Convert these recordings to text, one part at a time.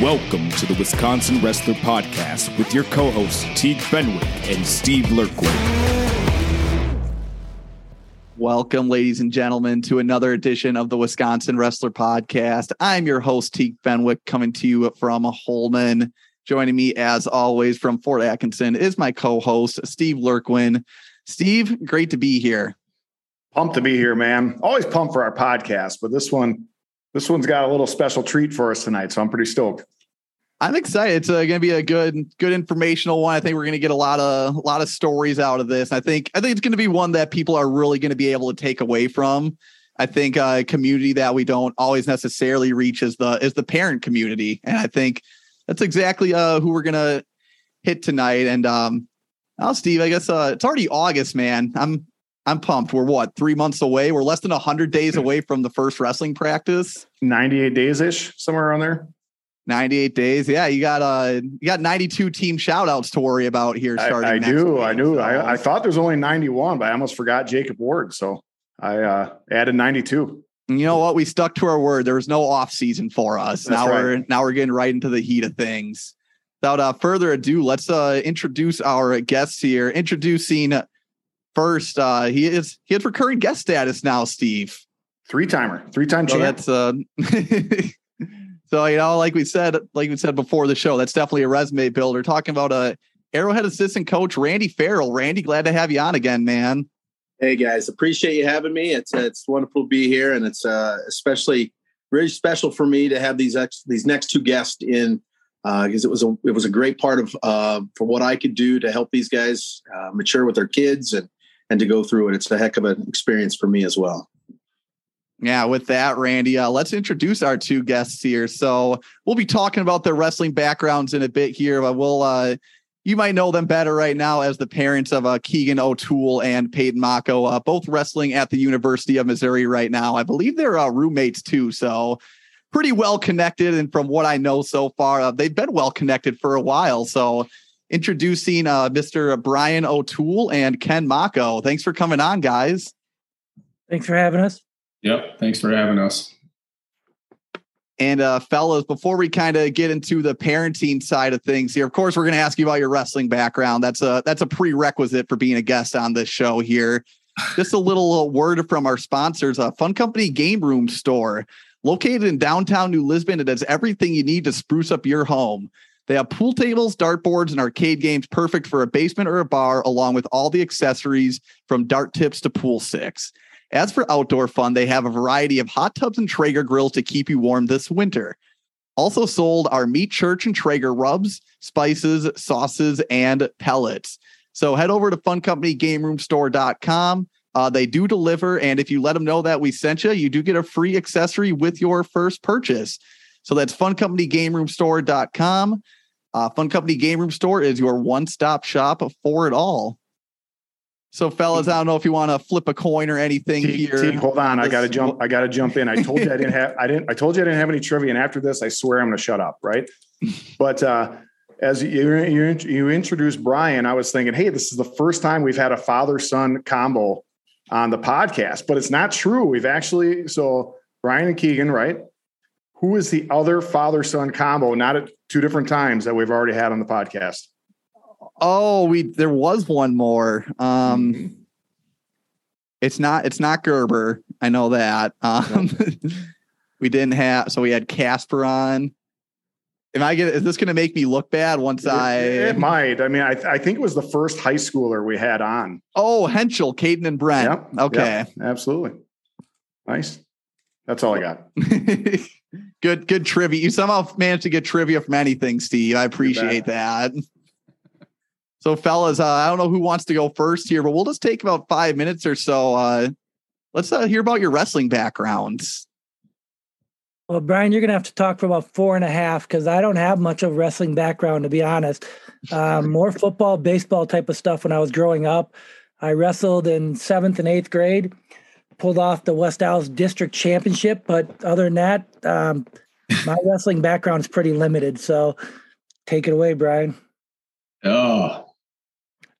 Welcome to the Wisconsin Wrestler Podcast with your co hosts, Teague Fenwick and Steve Lurkwood. Welcome, ladies and gentlemen, to another edition of the Wisconsin Wrestler Podcast. I'm your host, Teague Fenwick, coming to you from Holmen. Joining me, as always, from Fort Atkinson is my co host, Steve Lurkwin. Steve, great to be here. Pumped to be here, man. Always pumped for our podcast, but this one, this one's got a little special treat for us tonight, so I'm pretty stoked. I'm excited. It's uh, going to be a good, good informational one. I think we're going to get a lot of, a lot of stories out of this. I think, I think it's going to be one that people are really going to be able to take away from. I think uh, a community that we don't always necessarily reach is the is the parent community, and I think that's exactly uh, who we're going to hit tonight. And um, oh, Steve, I guess uh, it's already August, man. I'm I'm pumped. We're what three months away. We're less than hundred days away from the first wrestling practice. 98 days ish, somewhere around there. 98 days. Yeah, you got uh you got 92 team shout outs to worry about here starting. I, I do. week, I knew. so. I, I thought there's only 91, but I almost forgot Jacob Ward. So I uh, added 92. you know what? We stuck to our word. There was no off season for us. That's now right. we're now we're getting right into the heat of things. Without uh, further ado, let's uh, introduce our guests here. Introducing first, uh, he is he has recurring guest status now, Steve. Three timer, three time So champ. that's uh so you know, like we said, like we said before the show, that's definitely a resume builder. Talking about a Arrowhead assistant coach Randy Ferrell. Randy, glad to have you on again, man. Hey guys, appreciate you having me. It's it's wonderful to be here, and it's uh, especially really special for me to have these ex, these next two guests in because it was a it was a great part of uh, for what I could do to help these guys uh, mature with their kids and and to go through it. It's a heck of an experience for me as well. Yeah, with that, Randy, uh, let's introduce our two guests here. So we'll be talking about their wrestling backgrounds in a bit here, but we'll uh, you might know them better right now as the parents of uh, Keegan O'Toole and Peyton Mocco, uh, both wrestling at the University of Missouri right now. I believe they're uh, roommates too, so pretty well connected. And from what I know so far, uh, they've been well connected for a while. So introducing uh, Mr. Brian O'Toole and Ken Mocco. Thanks for coming on, guys. Thanks for having us. Yep. Thanks for having us. And uh, fellas, before we kind of get into the parenting side of things here, of course, we're going to ask you about your wrestling background. That's a that's a prerequisite for being a guest on this show here. Just a little uh, word from our sponsors: uh, Fun Company Game Room Store, located in downtown New Lisbon. It has everything you need to spruce up your home. They have pool tables, dartboards, and arcade games perfect for a basement or a bar, along with all the accessories from dart tips to pool sticks. As for outdoor fun, they have a variety of hot tubs and Traeger grills to keep you warm this winter. Also sold are meat church and Traeger rubs, spices, sauces, and pellets. So head over to funcompanygameroomstore.com. Uh, they do deliver, and if you let them know that we sent you, you do get a free accessory with your first purchase. So that's funcompanygameroomstore.com. Uh, Fun Company Game Room Store is your one-stop shop for it all. So, fellas, I don't know if you want to flip a coin or anything Teague, here. Teague, hold on, I got to jump. I got to jump in. I told you I didn't have. I didn't. I told you I didn't have any trivia. And after this, I swear I'm going to shut up. Right. But uh, as you you you introduced Brian, I was thinking, hey, this is the first time we've had a father son combo on the podcast. But it's not true. We've actually so Brian and Keegan, right? Who is the other father son combo? Not at two different times that we've already had on the podcast. Oh, we there was one more. Um it's not it's not Gerber. I know that. Um we didn't have so we had Casper on. Am I gonna is this gonna make me look bad once I It, it might. I mean, I, I think it was the first high schooler we had on. Oh Henschel, Caden and Brent. Yep, Okay. yep, absolutely. Nice. That's all I got. good good trivia. You somehow managed to get trivia from anything, Steve. I appreciate that. So, fellas, uh, I don't know who wants to go first here, but we'll just take about five minutes or so. Uh, let's uh, hear about your wrestling backgrounds. Well, Brian, you're going to have to talk for about four and a half because I don't have much of a wrestling background, to be honest. Um, more football, baseball type of stuff when I was growing up. I wrestled in seventh and eighth grade, pulled off the West Allis District Championship. But other than that, um, my wrestling background is pretty limited. So take it away, Brian. Oh.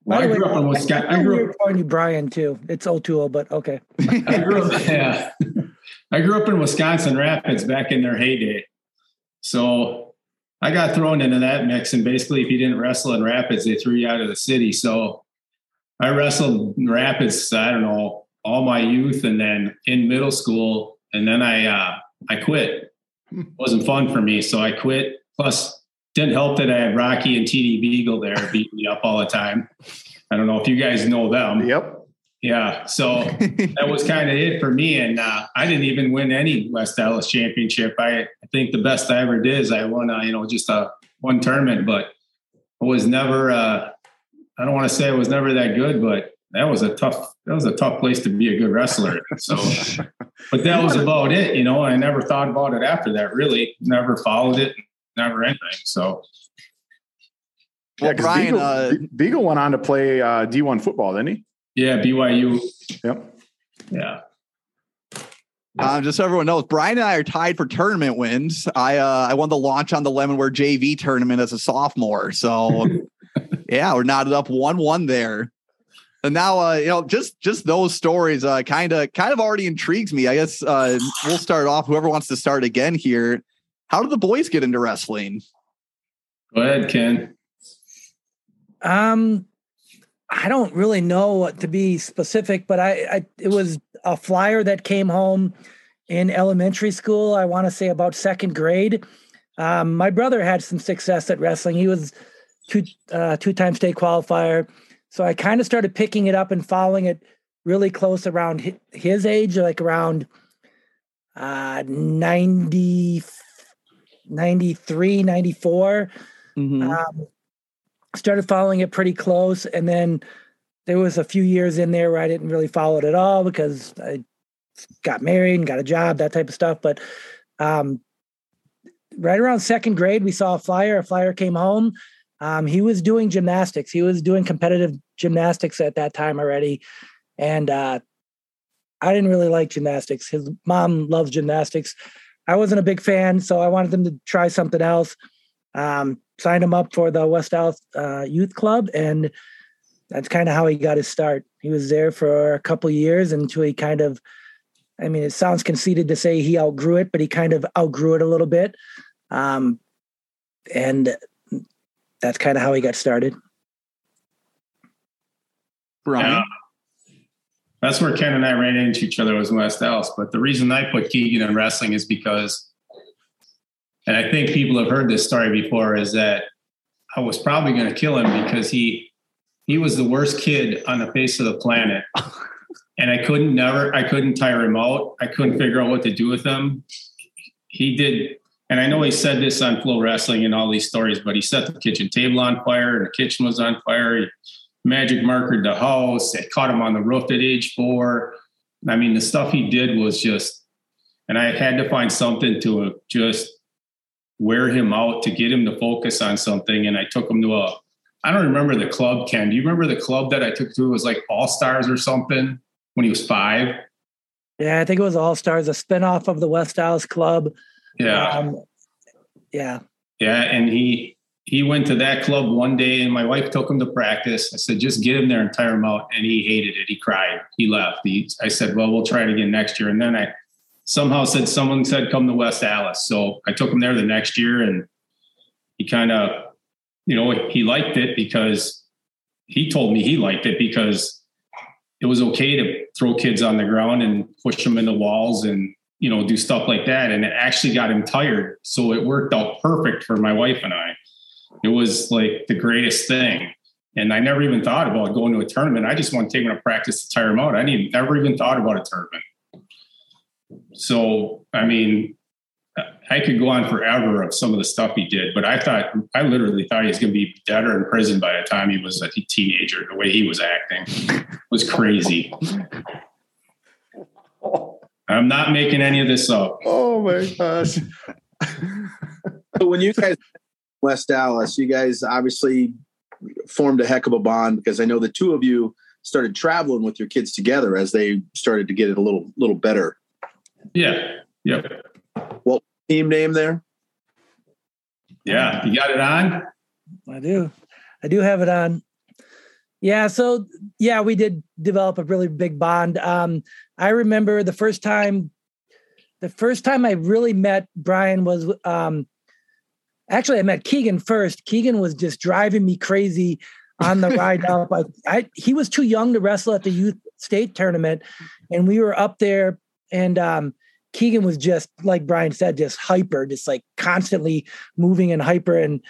Well, I way, grew up in Wisconsin. I grew up, calling you Brian too. It's O'Toole, but okay. I grew up, yeah. I grew up in Wisconsin Rapids back in their heyday. So I got thrown into that mix, and basically, if you didn't wrestle in Rapids, they threw you out of the city. So I wrestled in Rapids. I don't know all my youth, and then in middle school, and then I uh, I quit. It wasn't fun for me, so I quit. Plus, didn't help that I had Rocky and TD Beagle there beating me up all the time. I don't know if you guys know them. Yep. Yeah. So that was kind of it for me. And uh, I didn't even win any West Allis championship. I, I think the best I ever did is I won, uh, you know, just a one tournament, but I was never, uh, I don't want to say I was never that good, but that was a tough, that was a tough place to be a good wrestler. So, but that was about it. You know, I never thought about it after that really never followed it, never anything. So Well, Yeah, 'cause Brian, Beagle, uh, Beagle went on to play uh, D1 football, didn't he? yeah, BYU. Yep. Yeah. Um, just so everyone knows, Brian and I are tied for tournament wins. I uh, I won the launch on the Lemonware JV tournament as a sophomore. So yeah, we're knotted up one one there. And now uh, you know, just just those stories uh kind of kind of already intrigues me. I guess uh we'll start off. Whoever wants to start again here. How did the boys get into wrestling? Go ahead, Ken. Um, I don't really know what to be specific, but I, I it was a flyer that came home in elementary school. I want to say about second grade. Um, my brother had some success at wrestling. He was two uh, two time state qualifier, so I kind of started picking it up and following it really close around his age, like around uh 90 93 94 Mhm. um, started following it pretty close. And then there was a few years in there where i didn't really follow it at all because i got married and got a job that type of stuff. But um, right around second grade we saw a flyer. A flyer came home. Um, he was doing gymnastics. He was doing competitive gymnastics at that time already. And uh, i didn't really like gymnastics. His mom loves gymnastics i wasn't a big fan so i wanted them to try something else um, signed him up for the West Allis uh, Youth Club, and that's kind of how he got his start. He was there for a couple years until he kind of, I mean, it sounds conceited to say he outgrew it, but he kind of outgrew it a little bit, um, and that's kind of how he got started. Brian. That's where Ken and I ran into each other was in West Allis. But the reason I put Keegan in wrestling is because, and I think people have heard this story before, is that I was probably going to kill him because he he was the worst kid on the face of the planet, and I couldn't never I couldn't tire him out. I couldn't figure out what to do with him. He did, and I know he said this on Flow Wrestling and all these stories, but he set the kitchen table on fire, and the kitchen was on fire. He, magic markered the house. It caught him on the roof at age four. I mean, the stuff he did was just, and I had to find something to just wear him out to get him to focus on something. And I took him to a, I don't remember the club, Ken. Do you remember the club that I took to? It was like All Stars or something when he was five. Yeah, I think it was All Stars, a spinoff of the West Allis Club. Yeah. Um, yeah. Yeah. And he, he went to that club one day and my wife took him to practice. I said, just get him there and tire him out. And he hated it. He cried. He left. He, I said, well, we'll try it again next year. And then I somehow said, someone said, come to West Allis. So I took him there the next year and he kind of, you know, he liked it because he told me he liked it because it was okay to throw kids on the ground and push them into walls and, you know, do stuff like that. And it actually got him tired. So it worked out perfect for my wife and I it was like the greatest thing. And I never even thought about going to a tournament. I just want to take him to practice to tire him out. I didn't, never even thought about a tournament. So, I mean, I could go on forever of some of the stuff he did, but I thought, I literally thought he was going to be dead or in prison by the time he was a teenager. The way he was acting was crazy. I'm not making any of this up. Oh my gosh. So when you guys West Allis, you guys obviously formed a heck of a bond because I know the two of you started traveling with your kids together as they started to get it a little little better. Yeah. Yep. Well, team name there? Yeah. You got it on? I do. I do have it on. Yeah, so yeah, we did develop a really big bond. Um, I remember the first time, the first time I really met Brian was um, actually I met Keegan first. Keegan was just driving me crazy on the ride up. I, I, he was too young to wrestle at the youth state tournament, and we were up there, and um, Keegan was just like Brian said, just hyper, just like constantly moving and hyper, and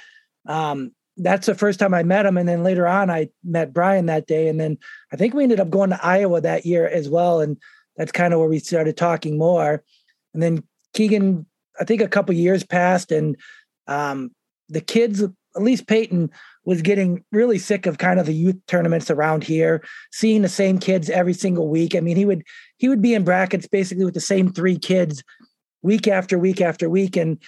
um, that's the first time I met him. And then later on, I met Brian that day, and then I think we ended up going to Iowa that year as well, and that's kind of where we started talking more. And then Keegan, I think a couple years passed, and um, the kids, at least Peyton, was getting really sick of kind of the youth tournaments around here, seeing the same kids every single week. I mean, he would he would be in brackets basically with the same three kids week after week after week, and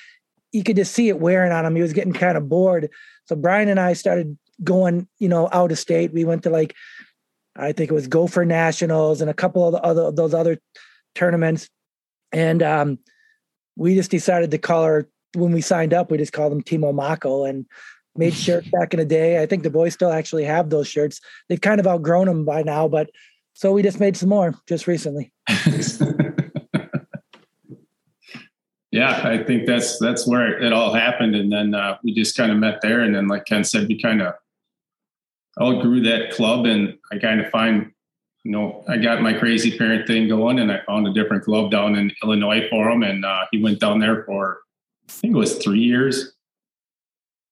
you could just see it wearing on him. He was getting kind of bored. So Brian and I started going, you know, out of state. We went to like, I think it was Gopher Nationals and a couple of the other those other tournaments, and um, we just decided to call her when we signed up. We just called them Timo Mocco and made shirts back in the day. I think the boys still actually have those shirts. They've kind of outgrown them by now, but so we just made some more just recently. yeah, I think that's that's where it all happened, and then uh, we just kind of met there, and then like Ken said, we kind of all grew that club, and I kind of find, you know, I got my crazy parent thing going, and I found a different club down in Illinois for him, and uh, he went down there for I think it was three years,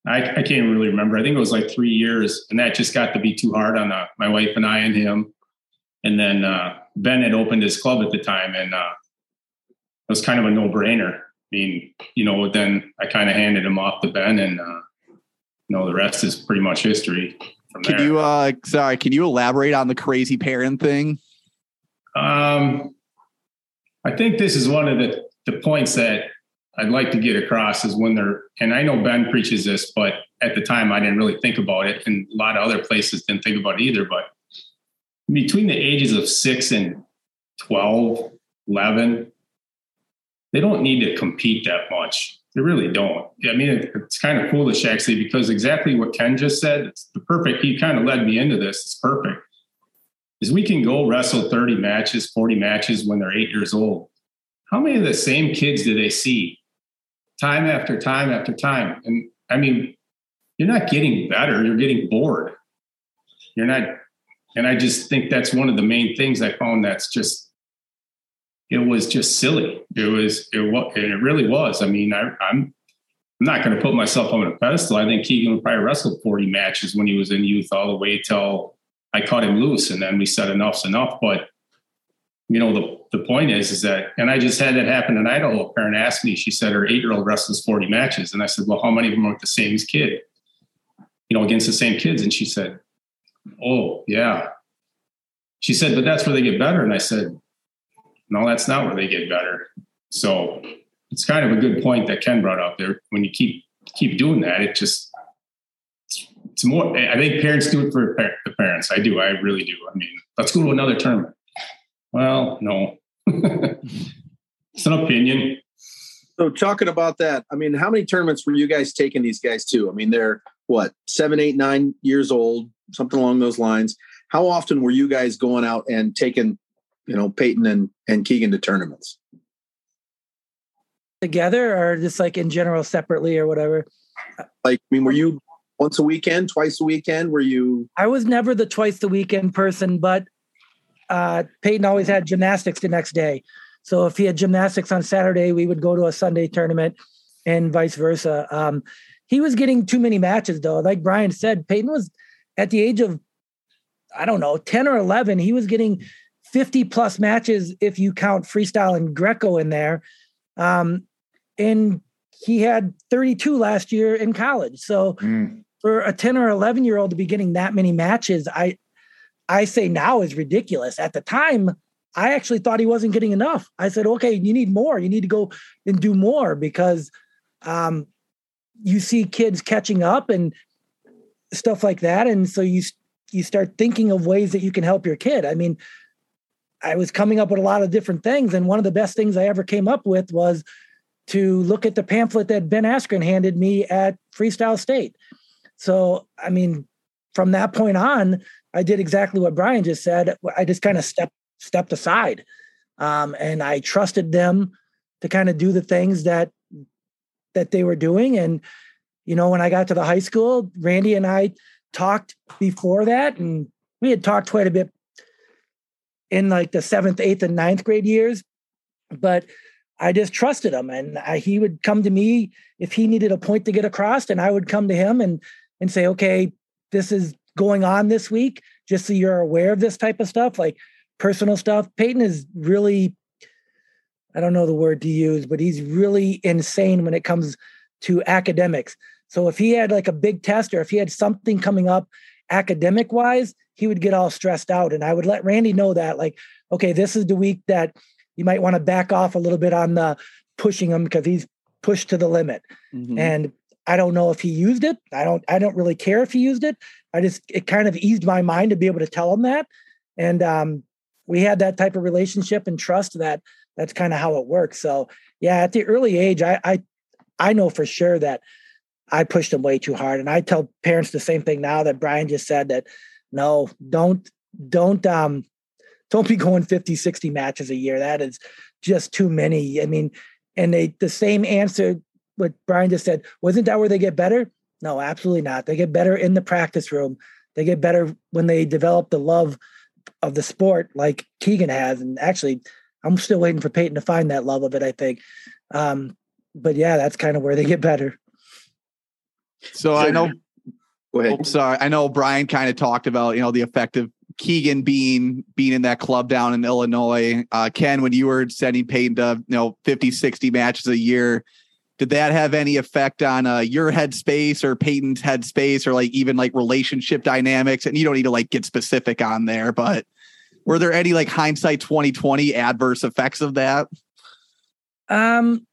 I, I can't really remember. I think it was like three years, and that just got to be too hard on uh, my wife and I and him. And then uh, Ben had opened his club at the time, and uh, it was kind of a no brainer. I mean, you know, then I kind of handed him off to Ben, and uh, you know, the rest is pretty much history. can there. you, uh, sorry, can you elaborate on the crazy parent thing? Um, I think this is one of the the points that I'd like to get across is when they're, and I know Ben preaches this, but at the time I didn't really think about it. And a lot of other places didn't think about it either. But between the ages of six and 12, 11, they don't need to compete that much. They really don't. I mean, it's kind of foolish actually, because exactly what Ken just said, it's the perfect, he kind of led me into this. It's perfect. Is we can go wrestle 30 matches, 40 matches when they're eight years old. How many of the same kids do they see time after time after time. And I mean, you're not getting better, you're getting bored. You're not, and I just think that's one of the main things I found that's just, it was just silly. It was, it was, it really was. I mean, I, I'm, I'm not going to put myself on a pedestal. I think Keegan probably wrestled 40 matches when he was in youth all the way till I cut him loose. And then we said enough's enough. But you know, the, the point is, is that, and I just had that happen in Idaho. A parent asked me, she said her eight year old wrestles 40 matches. And I said, well, how many of them are with the same kid, you know, against the same kids? And she said, oh, yeah. She said, but that's where they get better. And I said, no, that's not where they get better. So it's kind of a good point that Ken brought up there. When you keep, keep doing that, it just, it's more, I think parents do it for the parents. I do. I really do. I mean, let's go to another tournament well, no. it's an opinion. So talking about that, I mean, how many tournaments were you guys taking these guys to? I mean, they're what, seven, eight, nine years old, something along those lines. How often were you guys going out and taking, you know, Peyton and, and Keegan to tournaments? Together or just like in general separately or whatever? Like, I mean, were you once a weekend, twice a weekend? Were you? I was never the twice the weekend person, but uh, Peyton always had gymnastics the next day. So if he had gymnastics on Saturday, we would go to a Sunday tournament and vice versa. Um, he was getting too many matches though. Like Brian said, Peyton was at the age of, I don't know, 10 or 11. He was getting 50 plus matches if you count freestyle and Greco in there. Um, and he had 32 last year in college. So mm. for a 10 or 11 year old to be getting that many matches, I, I say now is ridiculous. At the time, I actually thought he wasn't getting enough. I said, okay, you need more. You need to go and do more because um, you see kids catching up and stuff like that. And so you you start thinking of ways that you can help your kid. I mean, I was coming up with a lot of different things. And one of the best things I ever came up with was to look at the pamphlet that Ben Askren handed me at Freestyle State. So, I mean, from that point on, I did exactly what Brian just said. I just kind of stepped stepped aside, um, and I trusted them to kind of do the things that that they were doing. And you know, when I got to the high school, Randy and I talked before that, and we had talked quite a bit in like the seventh, eighth, and ninth grade years. But I just trusted him, and I, he would come to me if he needed a point to get across, and I would come to him and and say, "Okay, this is going on this week, just so you're aware of this type of stuff, like personal stuff." Peyton is really, I don't know the word to use, but he's really insane when it comes to academics. So if he had like a big test or if he had something coming up academic wise, he would get all stressed out. And I would let Randy know that, like, okay, this is the week that you might want to back off a little bit on the pushing him because he's pushed to the limit. Mm-hmm. And I don't know if he used it. I don't I don't really care if he used it. I just it kind of eased my mind to be able to tell him that. And um we had that type of relationship and trust that that's kind of how it works. So yeah, at the early age, I I I know for sure that I pushed him way too hard. And I tell parents the same thing now that Brian just said that no, don't, don't, um, don't be going 50, 60 matches a year. That is just too many. I mean, and they, the same answer, what Brian just said, wasn't that where they get better? No, absolutely not. They get better in the practice room. They get better when they develop the love of the sport like Keegan has. And actually, I'm still waiting for Peyton to find that love of it, I think. Um, but yeah, that's kind of where they get better. So I know. Go ahead. Oh, sorry, I know Brian kind of talked about you know the effect of Keegan being being in that club down in Illinois. Uh, Ken, when you were sending Peyton to you know 50, 60 matches a year, did that have any effect on uh, your headspace or Peyton's headspace or like even like relationship dynamics? And you don't need to like get specific on there, but were there any like hindsight 2020 adverse effects of that? Um,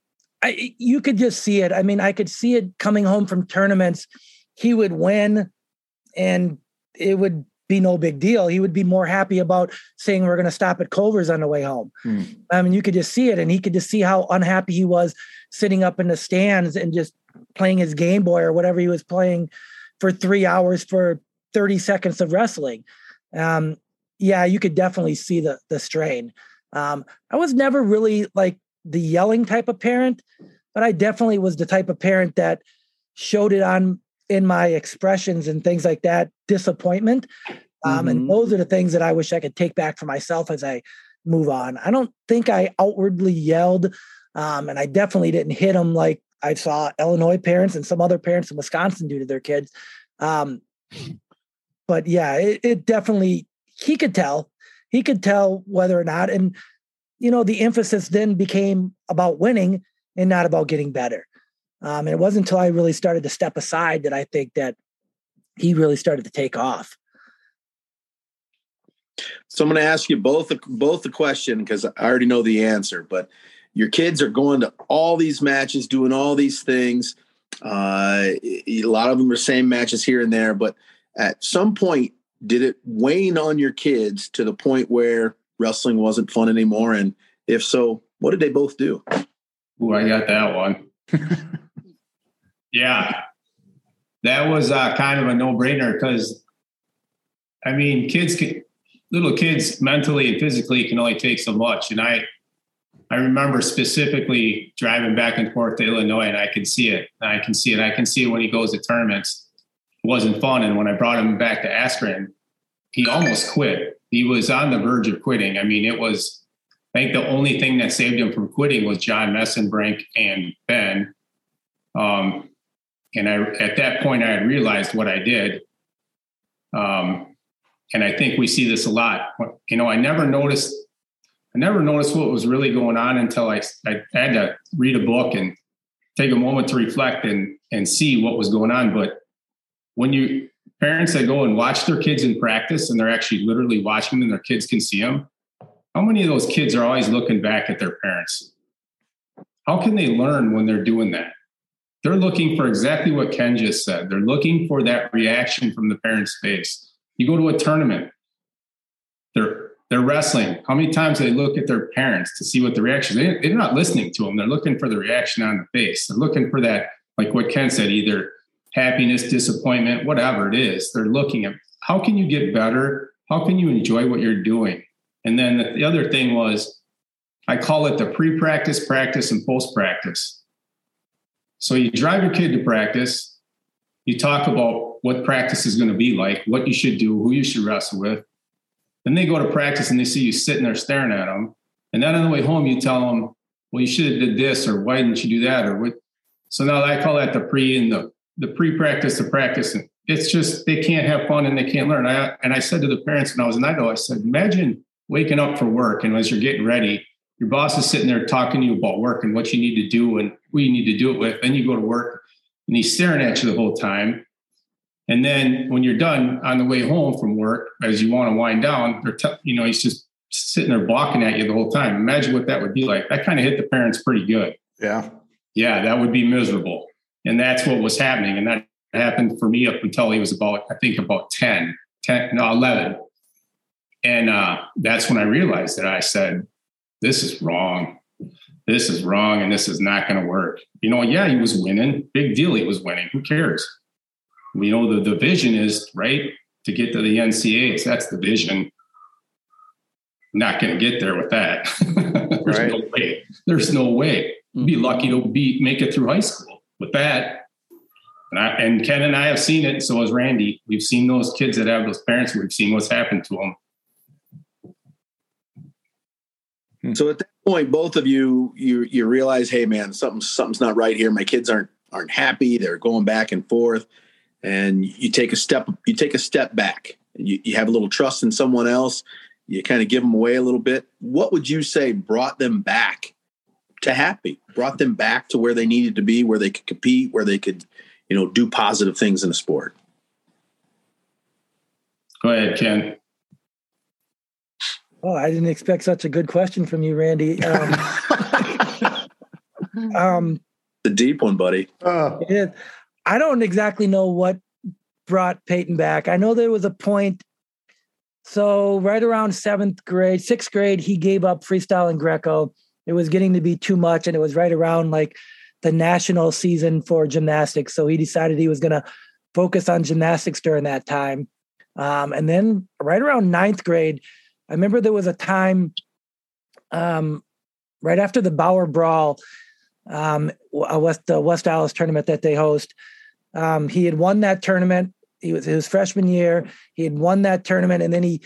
I, you could just see it. I mean, I could see it coming home from tournaments. He would win, and it would be no big deal. He would be more happy about saying we're going to stop at Culver's on the way home. Hmm. I mean, you could just see it, and he could just see how unhappy he was sitting up in the stands and just playing his Game Boy or whatever he was playing for three hours for 30 seconds of wrestling. Um, yeah, you could definitely see the the strain. Um, I was never really like the yelling type of parent, but I definitely was the type of parent that showed it on in my expressions and things like that, disappointment. Um, mm-hmm. And those are the things that I wish I could take back for myself as I move on. I don't think I outwardly yelled, um, and I definitely didn't hit them like I saw Illinois parents and some other parents in Wisconsin do to their kids. Um, but yeah, it, it definitely he could tell. He could tell whether or not, and you know, the emphasis then became about winning and not about getting better. Um, and it wasn't until I really started to step aside that I think that he really started to take off. So I'm going to ask you both both the question because I already know the answer. But your kids are going to all these matches, doing all these things. Uh, a lot of them are same matches here and there. But at some point, did it wane on your kids to the point where wrestling wasn't fun anymore? And if so, what did they both do? Ooh, I got that one. yeah, that was uh, kind of a no brainer because, I mean, kids can, little kids mentally and physically can only take so much. And I, I remember specifically driving back and forth to Illinois, and I could see it. I can see it. I can see it when he goes to tournaments. It wasn't fun. And when I brought him back to Askren, he almost quit he was on the verge of quitting. I mean, it was, I think the only thing that saved him from quitting was John Messenbrink and Ben. Um, and I, at that point, I had realized what I did. Um, and I think we see this a lot. You know, I never noticed, I never noticed what was really going on until I, I had to read a book and take a moment to reflect and, and see what was going on. But when you, parents that go and watch their kids in practice and they're actually literally watching them their kids can see them how many of those kids are always looking back at their parents? How can they learn when they're doing that? They're looking for exactly what ken just said. They're looking for that reaction from the parent's face. You go to a tournament they're they're wrestling how many times they look at their parents to see what the reaction is they're not listening to them they're looking for the reaction on the face they're looking for that like what ken said either happiness, disappointment, whatever it is. They're looking at how can you get better? How can you enjoy what you're doing? And then the other thing was, I call it the pre practice, practice, and post practice. So you drive your kid to practice, You talk about what practice is going to be like, what you should do, who you should wrestle with. Then they go to practice and they see you sitting there staring at them. And then on the way home, you tell them, well, you should have did this, or why didn't you do that? Or what? So now I call that the pre and the, the pre-practice, the practice. And it's just, they can't have fun and they can't learn. I, and I said to the parents when I was in Idaho, I said, imagine waking up for work and as you're getting ready, your boss is sitting there talking to you about work and what you need to do and who you need to do it with. Then you go to work and he's staring at you the whole time. And then when you're done on the way home from work, as you want to wind down, they're t- you know he's just sitting there blocking at you the whole time. Imagine what that would be like. That kind of hit the parents pretty good. Yeah, yeah, that would be miserable. And that's what was happening. And that happened for me up until he was about, I think, about 10, 10 no, 11. And uh, that's when I realized that I said, this is wrong. This is wrong. And this is not going to work. You know, yeah, he was winning. Big deal. He was winning. Who cares? We know the, the vision is right to get to the NCAAs. That's the vision. Not going to get there with that. There's right. no way. There's no way. Be mm-hmm. lucky to be make it through high school with that. And, I, and Ken and I have seen it. So has Randy. We've seen those kids that have those parents. We've seen what's happened to them Hmm. So at that point, both of you you you realize, hey man, something something's not right here. My kids aren't aren't happy. They're going back and forth, and you take a step you take a step back. You, you have a little trust in someone else. You kind of give them away a little bit. What would you say brought them back to happy? Brought them back to where they needed to be, where they could compete, where they could, you know, do positive things in the sport. Go ahead, Ken. Oh, I didn't expect such a good question from you, Randy. Um, um, the deep one, buddy. Uh. I don't exactly know what brought Peyton back. I know there was a point. So right around seventh grade, sixth grade, he gave up freestyle and Greco. It was getting to be too much, and it was right around like the national season for gymnastics. So he decided he was going to focus on gymnastics during that time. Um, and then right around ninth grade, I remember there was a time um, right after the Bauer Brawl, um, a West uh, West Allis tournament that they host. Um, he had won that tournament. He was his freshman year. He had won that tournament, and then he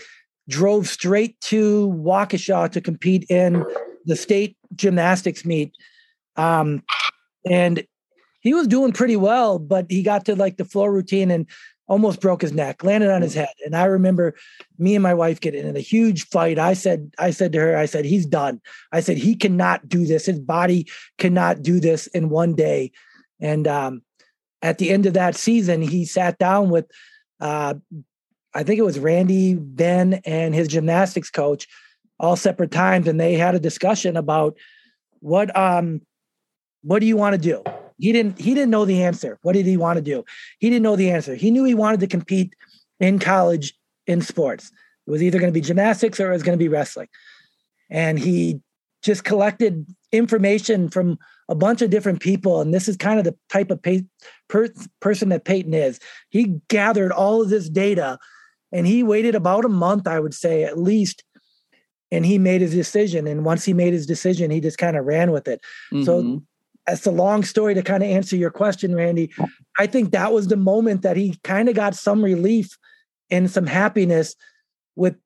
drove straight to Waukesha to compete in the state gymnastics meet. Um, and he was doing pretty well, but he got to like the floor routine and almost broke his neck, landed on his head. And I remember me and my wife getting in a huge fight. I said, I said to her, I said, he's done. I said, he cannot do this. His body cannot do this in one day. And um, at the end of that season, he sat down with, uh, I think it was Randy, Ben, and his gymnastics coach, all separate times, and they had a discussion about what um, what do you want to do? He didn't he didn't know the answer. What did he want to do? He didn't know the answer. He knew he wanted to compete in college in sports. It was either going to be gymnastics or it was going to be wrestling. And he just collected information from a bunch of different people. And this is kind of the type of per, person that Peyton is. He gathered all of this data and he waited about a month, I would say, at least. And he made his decision. And once he made his decision, he just kind of ran with it. Mm-hmm. So that's a long story to kind of answer your question, Randy. I think that was the moment that he kind of got some relief and some happiness with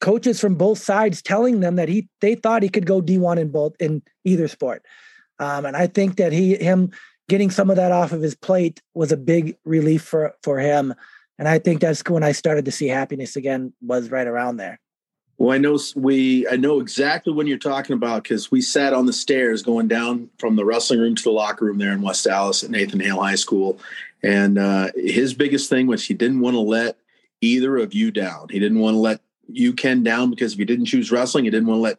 coaches from both sides telling them that he they thought he could go D1 in both in either sport. Um, and I think that he him getting some of that off of his plate was a big relief for for him. And I think that's when I started to see happiness again was right around there. Well, I know we I know exactly when you're talking about because we sat on the stairs going down from the wrestling room to the locker room there in West Allis at Nathan Hale High School, and uh, his biggest thing was he didn't want to let either of you down. He didn't want to let you Ken down because if he didn't choose wrestling, he didn't want to let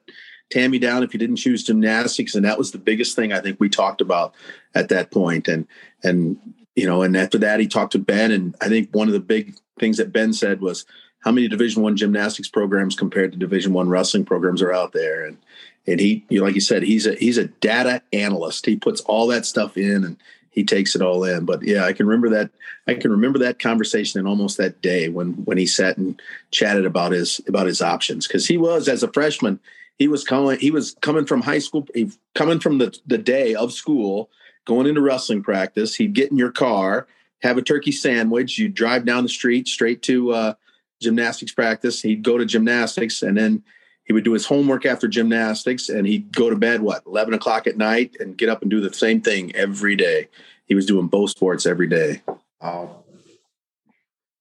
Tammy down if you didn't choose gymnastics, and that was the biggest thing I think we talked about at that point. And and you know, and after that, he talked to Ben, and I think one of the big things that Ben said was how many division one gymnastics programs compared to division one wrestling programs are out there? And and he you know, like you said he's a he's a data analyst. He puts all that stuff in and he takes it all in. But yeah i can remember that i can remember that conversation and almost that day when when he sat and chatted about his about his options. Because he was as a freshman he was coming he was coming from high school he, coming from the the day of school going into wrestling practice he'd get in your car have a turkey sandwich. You drive down the street straight to uh, gymnastics practice. He'd go to gymnastics and then he would do his homework after gymnastics and he'd go to bed, what, 11 o'clock at night and get up and do the same thing every day. He was doing both sports every day. Wow.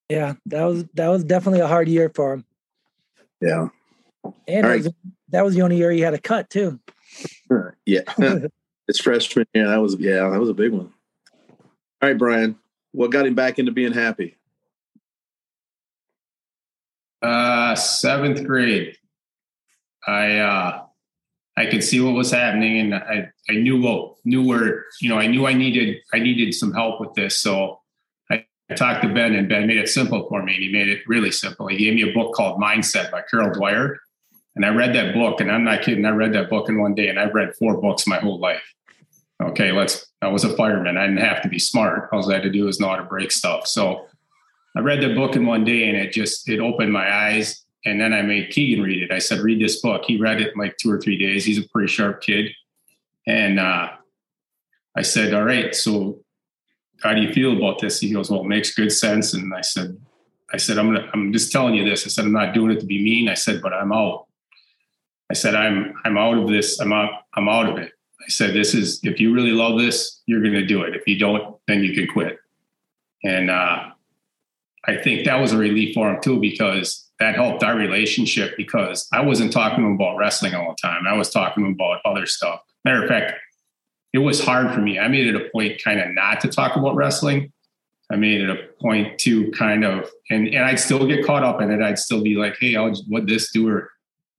Yeah, that was that was definitely a hard year for him. Yeah. And All that, was, that was the only year he had a cut too. Yeah. it's freshman. Yeah, that was yeah, that was a big one. All right, Brian. What got him back into being happy? Uh, seventh grade. I uh, I could see what was happening, and I I knew what knew where you know I knew I needed I needed some help with this. So I, I talked to Ben, and Ben made it simple for me. and He made it really simple. He gave me a book called Mindset by Carol Dweck, and I read that book. And I'm not kidding. I read that book in one day, and I've read four books my whole life. Okay, let's. I was a fireman. I didn't have to be smart. All I had to do was know how to break stuff. So I read the book in one day, and it just it opened my eyes and then I made Keegan read it. I said, read this book. He read it in like two or three days. He's a pretty sharp kid. And uh, I said, all right, so how do you feel about this? He goes, well, it makes good sense. And I said, I said, I'm gonna, I'm just telling you this. I said, I'm not doing it to be mean. I said, but I'm out. I said, I'm, I'm out of this. I'm out, I'm out of it. I said, this is, if you really love this, you're going to do it. If you don't, then you can quit. And uh, I think that was a relief for him too, because that helped our relationship because I wasn't talking to him about wrestling all the time. I was talking about other stuff. Matter of fact, it was hard for me. I made it a point kind of not to talk about wrestling. I made it a point to kind of, and, and I'd still get caught up in it. I'd still be like, hey, I'll what this do or,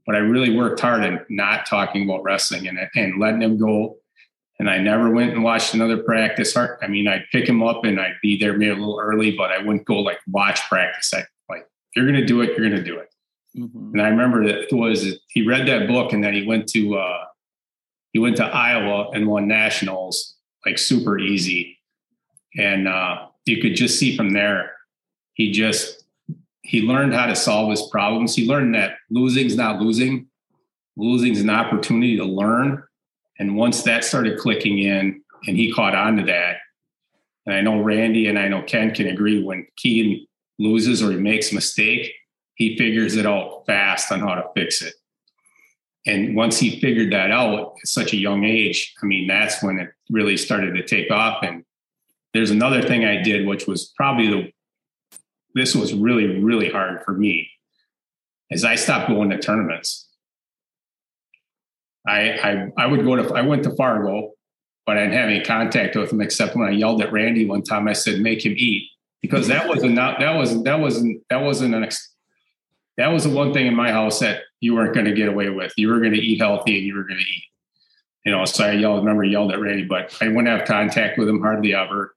but I really worked hard at not talking about wrestling and, and letting him go. And I never went and watched another practice. I mean, I'd pick him up and I'd be there maybe a little early, but I wouldn't go like watch practice. I like, if you're going to do it, you're going to do it. Mm-hmm. And I remember that it was he read that book and then he went to uh, he went to Iowa and won nationals like super easy, and uh, you could just see from there he just he learned how to solve his problems. He learned that losing's not losing, losing's an opportunity to learn. And once that started clicking in, and he caught on to that, and I know Randy and I know Ken can agree when Keegan loses or he makes a mistake, he figures it out fast on how to fix it. And once he figured that out at such a young age, I mean, that's when it really started to take off. And there's another thing I did, which was probably the, this was really, really hard for me, is I stopped going to tournaments. I, I, I would go to, I went to Fargo, but I didn't have any contact with him except when I yelled at Randy one time, I said, make him eat because that wasn't not that wasn't that wasn't that wasn't an ex, that was the one thing in my house that you weren't going to get away with. You were going to eat healthy and you were going to eat. You know, so I yelled, remember yelled at Randy, but I wouldn't have contact with him hardly ever.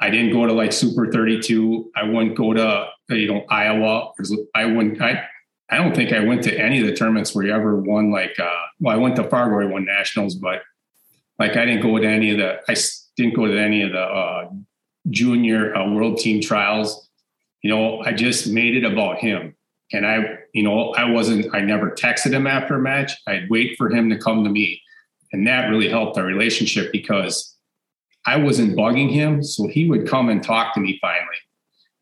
I didn't go to like Super 32. I wouldn't go to you know Iowa. because I wouldn't. I I don't think I went to any of the tournaments where he ever won. Like, uh, well, I went to Fargo. I won nationals, but like I didn't go to any of the. I didn't go to any of the uh, junior uh, world team trials, you know, I just made it about him. And I, you know, I wasn't, I never texted him after a match. I'd wait for him to come to me. And that really helped our relationship because I wasn't bugging him. So he would come and talk to me finally.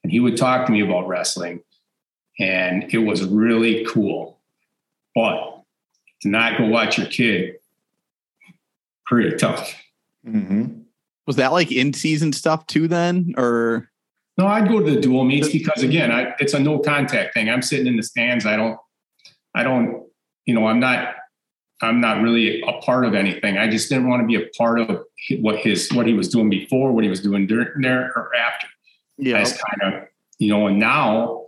And he would talk to me about wrestling. And it was really cool. But to not go watch your kid, pretty tough. Mm-hmm. Was that like in season stuff too then? Or no, I'd go to the dual meets because again, I, it's a no contact thing. I'm sitting in the stands. I don't, I don't, you know, I'm not, I'm not really a part of anything. I just didn't want to be a part of what his, what he was doing before, what he was doing during there or after. Yeah. That's kind of, you know, and now,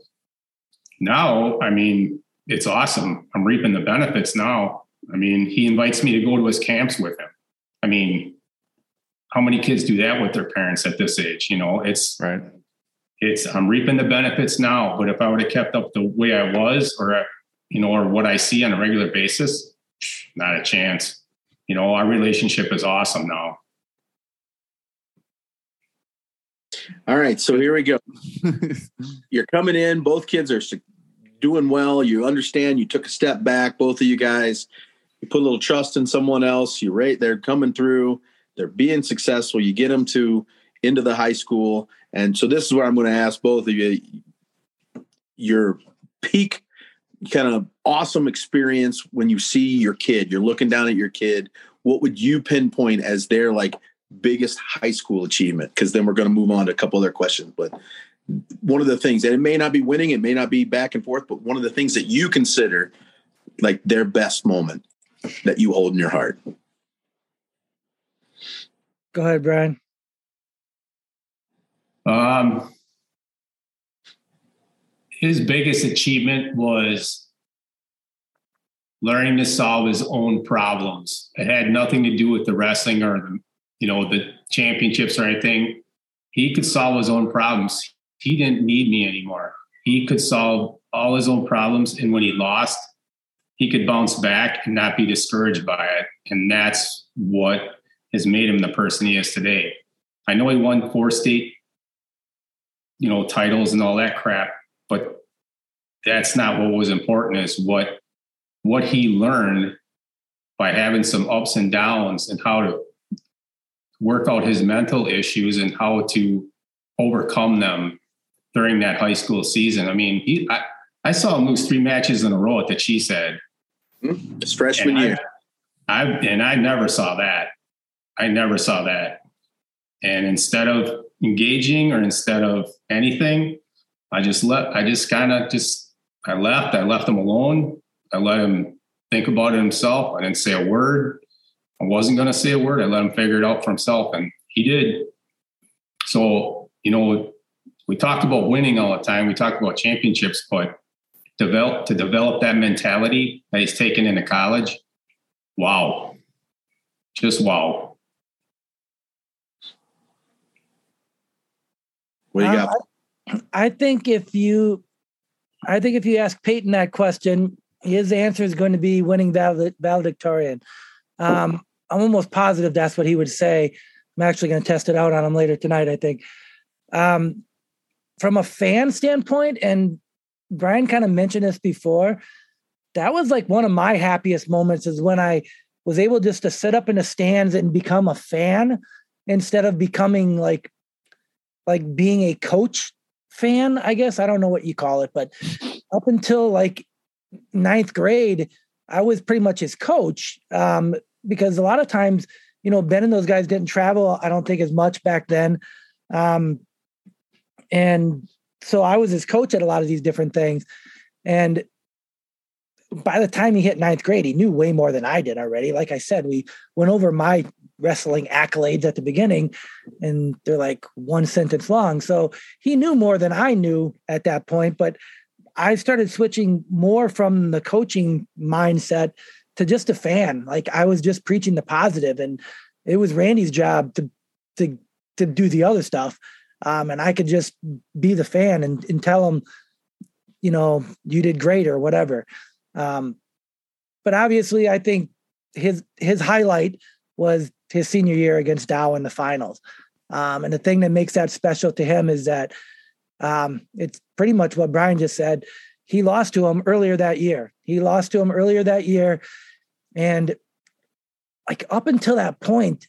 now, I mean, it's awesome. I'm reaping the benefits now. I mean, he invites me to go to his camps with him. I mean, how many kids do that with their parents at this age? You know, it's right. It's I'm reaping the benefits now, but if I would have kept up the way I was, or you know, or what I see on a regular basis, not a chance. You know, our relationship is awesome now. All right, so here we go. You're coming in. Both kids are doing well. You understand. You took a step back. Both of you guys. You put a little trust in someone else. You rate. They're coming through they're being successful. You get them to into the high school. And so this is where I'm going to ask both of you your peak kind of awesome experience when you see your kid, you're looking down at your kid. What would you pinpoint as their like biggest high school achievement? Because then we're going to move on to a couple other questions. But one of the things, and it may not be winning, it may not be back and forth, but one of the things that you consider like their best moment that you hold in your heart. Go ahead, Brian. Um, his biggest achievement was learning to solve his own problems. It had nothing to do with the wrestling or the, you know, the championships or anything. He could solve his own problems. He didn't need me anymore. He could solve all his own problems. And when he lost, he could bounce back and not be discouraged by it. And that's what has made him the person he is today. I know he won four state, you know, titles and all that crap, but that's not what was important is what what he learned by having some ups and downs and how to work out his mental issues and how to overcome them during that high school season. I mean, he I, I saw him lose three matches in a row at the Cheesehead. Mm-hmm. His freshman and year. I, I and I never saw that. I never saw that. And instead of engaging or instead of anything, I just let I just kind of just I left. I left him alone. I let him think about it himself. I didn't say a word. I wasn't going to say a word. I let him figure it out for himself, and he did. So you know, we talked about winning all the time. We talked about championships, but develop to develop that mentality that he's taken into college. Wow, just wow. What do you uh, got? I think if you, I think if you ask Peyton that question, his answer is going to be winning valedictorian. Um, I'm almost positive that's what he would say. I'm actually going to test it out on him later tonight. I think. Um, from a fan standpoint, and Brian kind of mentioned this before, that was like one of my happiest moments is when I was able just to sit up in the stands and become a fan instead of becoming like like being a coach fan, I guess. I don't know what you call it, but up until like ninth grade, I was pretty much his coach. Um, because a lot of times, you know, Ben and those guys didn't travel, I don't think as much back then. Um, and so I was his coach at a lot of these different things. And by the time he hit ninth grade, he knew way more than I did already. Like I said, we went over my wrestling accolades at the beginning and they're like one sentence long. So he knew more than I knew at that point. But I started switching more from the coaching mindset to just a fan. Like I was just preaching the positive and it was Randy's job to to to do the other stuff. Um, and I could just be the fan and, and tell him, you know, you did great or whatever. Um, but obviously, I think his his highlight was his senior year against Dow in the finals. Um, and the thing that makes that special to him is that um, it's pretty much what Brian just said. He lost to him earlier that year. He lost to him earlier that year. And like up until that point,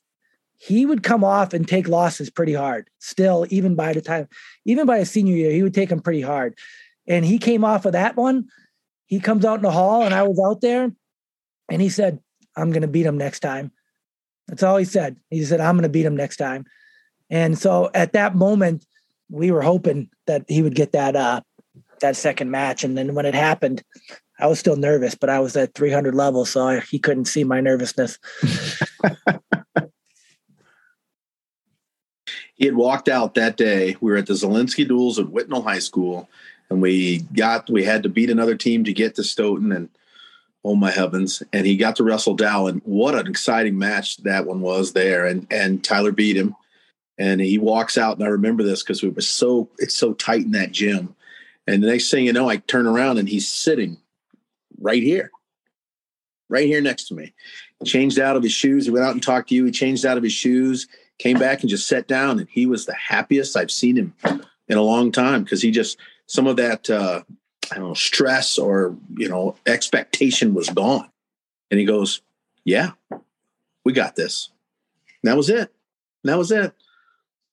he would come off and take losses pretty hard. Still, even by the time, even by his senior year, he would take them pretty hard. And he came off of that one. He comes out in the hall, and I was out there, and he said, I'm going to beat him next time. That's all he said. He said, I'm going to beat him next time. And so at that moment, we were hoping that he would get that uh that second match. And then when it happened, I was still nervous, but I was at 300 level, so I, he couldn't see my nervousness. he had walked out that day. We were at the Zelinsky duels at Whitnall High School, and we got we had to beat another team to get to Stoughton. And oh my heavens. And he got to wrestle dow and what an exciting match that one was there. And and tyler beat him. And he walks out and i remember this because it was so it's so tight in that gym. And the next thing you know i turn around and he's sitting right here. Right here next to me. He changed out of his shoes. He went out and talked to you. He changed out of his shoes came back and just sat down and he was the happiest i've seen him in a long time because he just some of that uh, I don't know, stress or, you know, expectation was gone. And he goes, Yeah, we got this. And that was it. And that was it.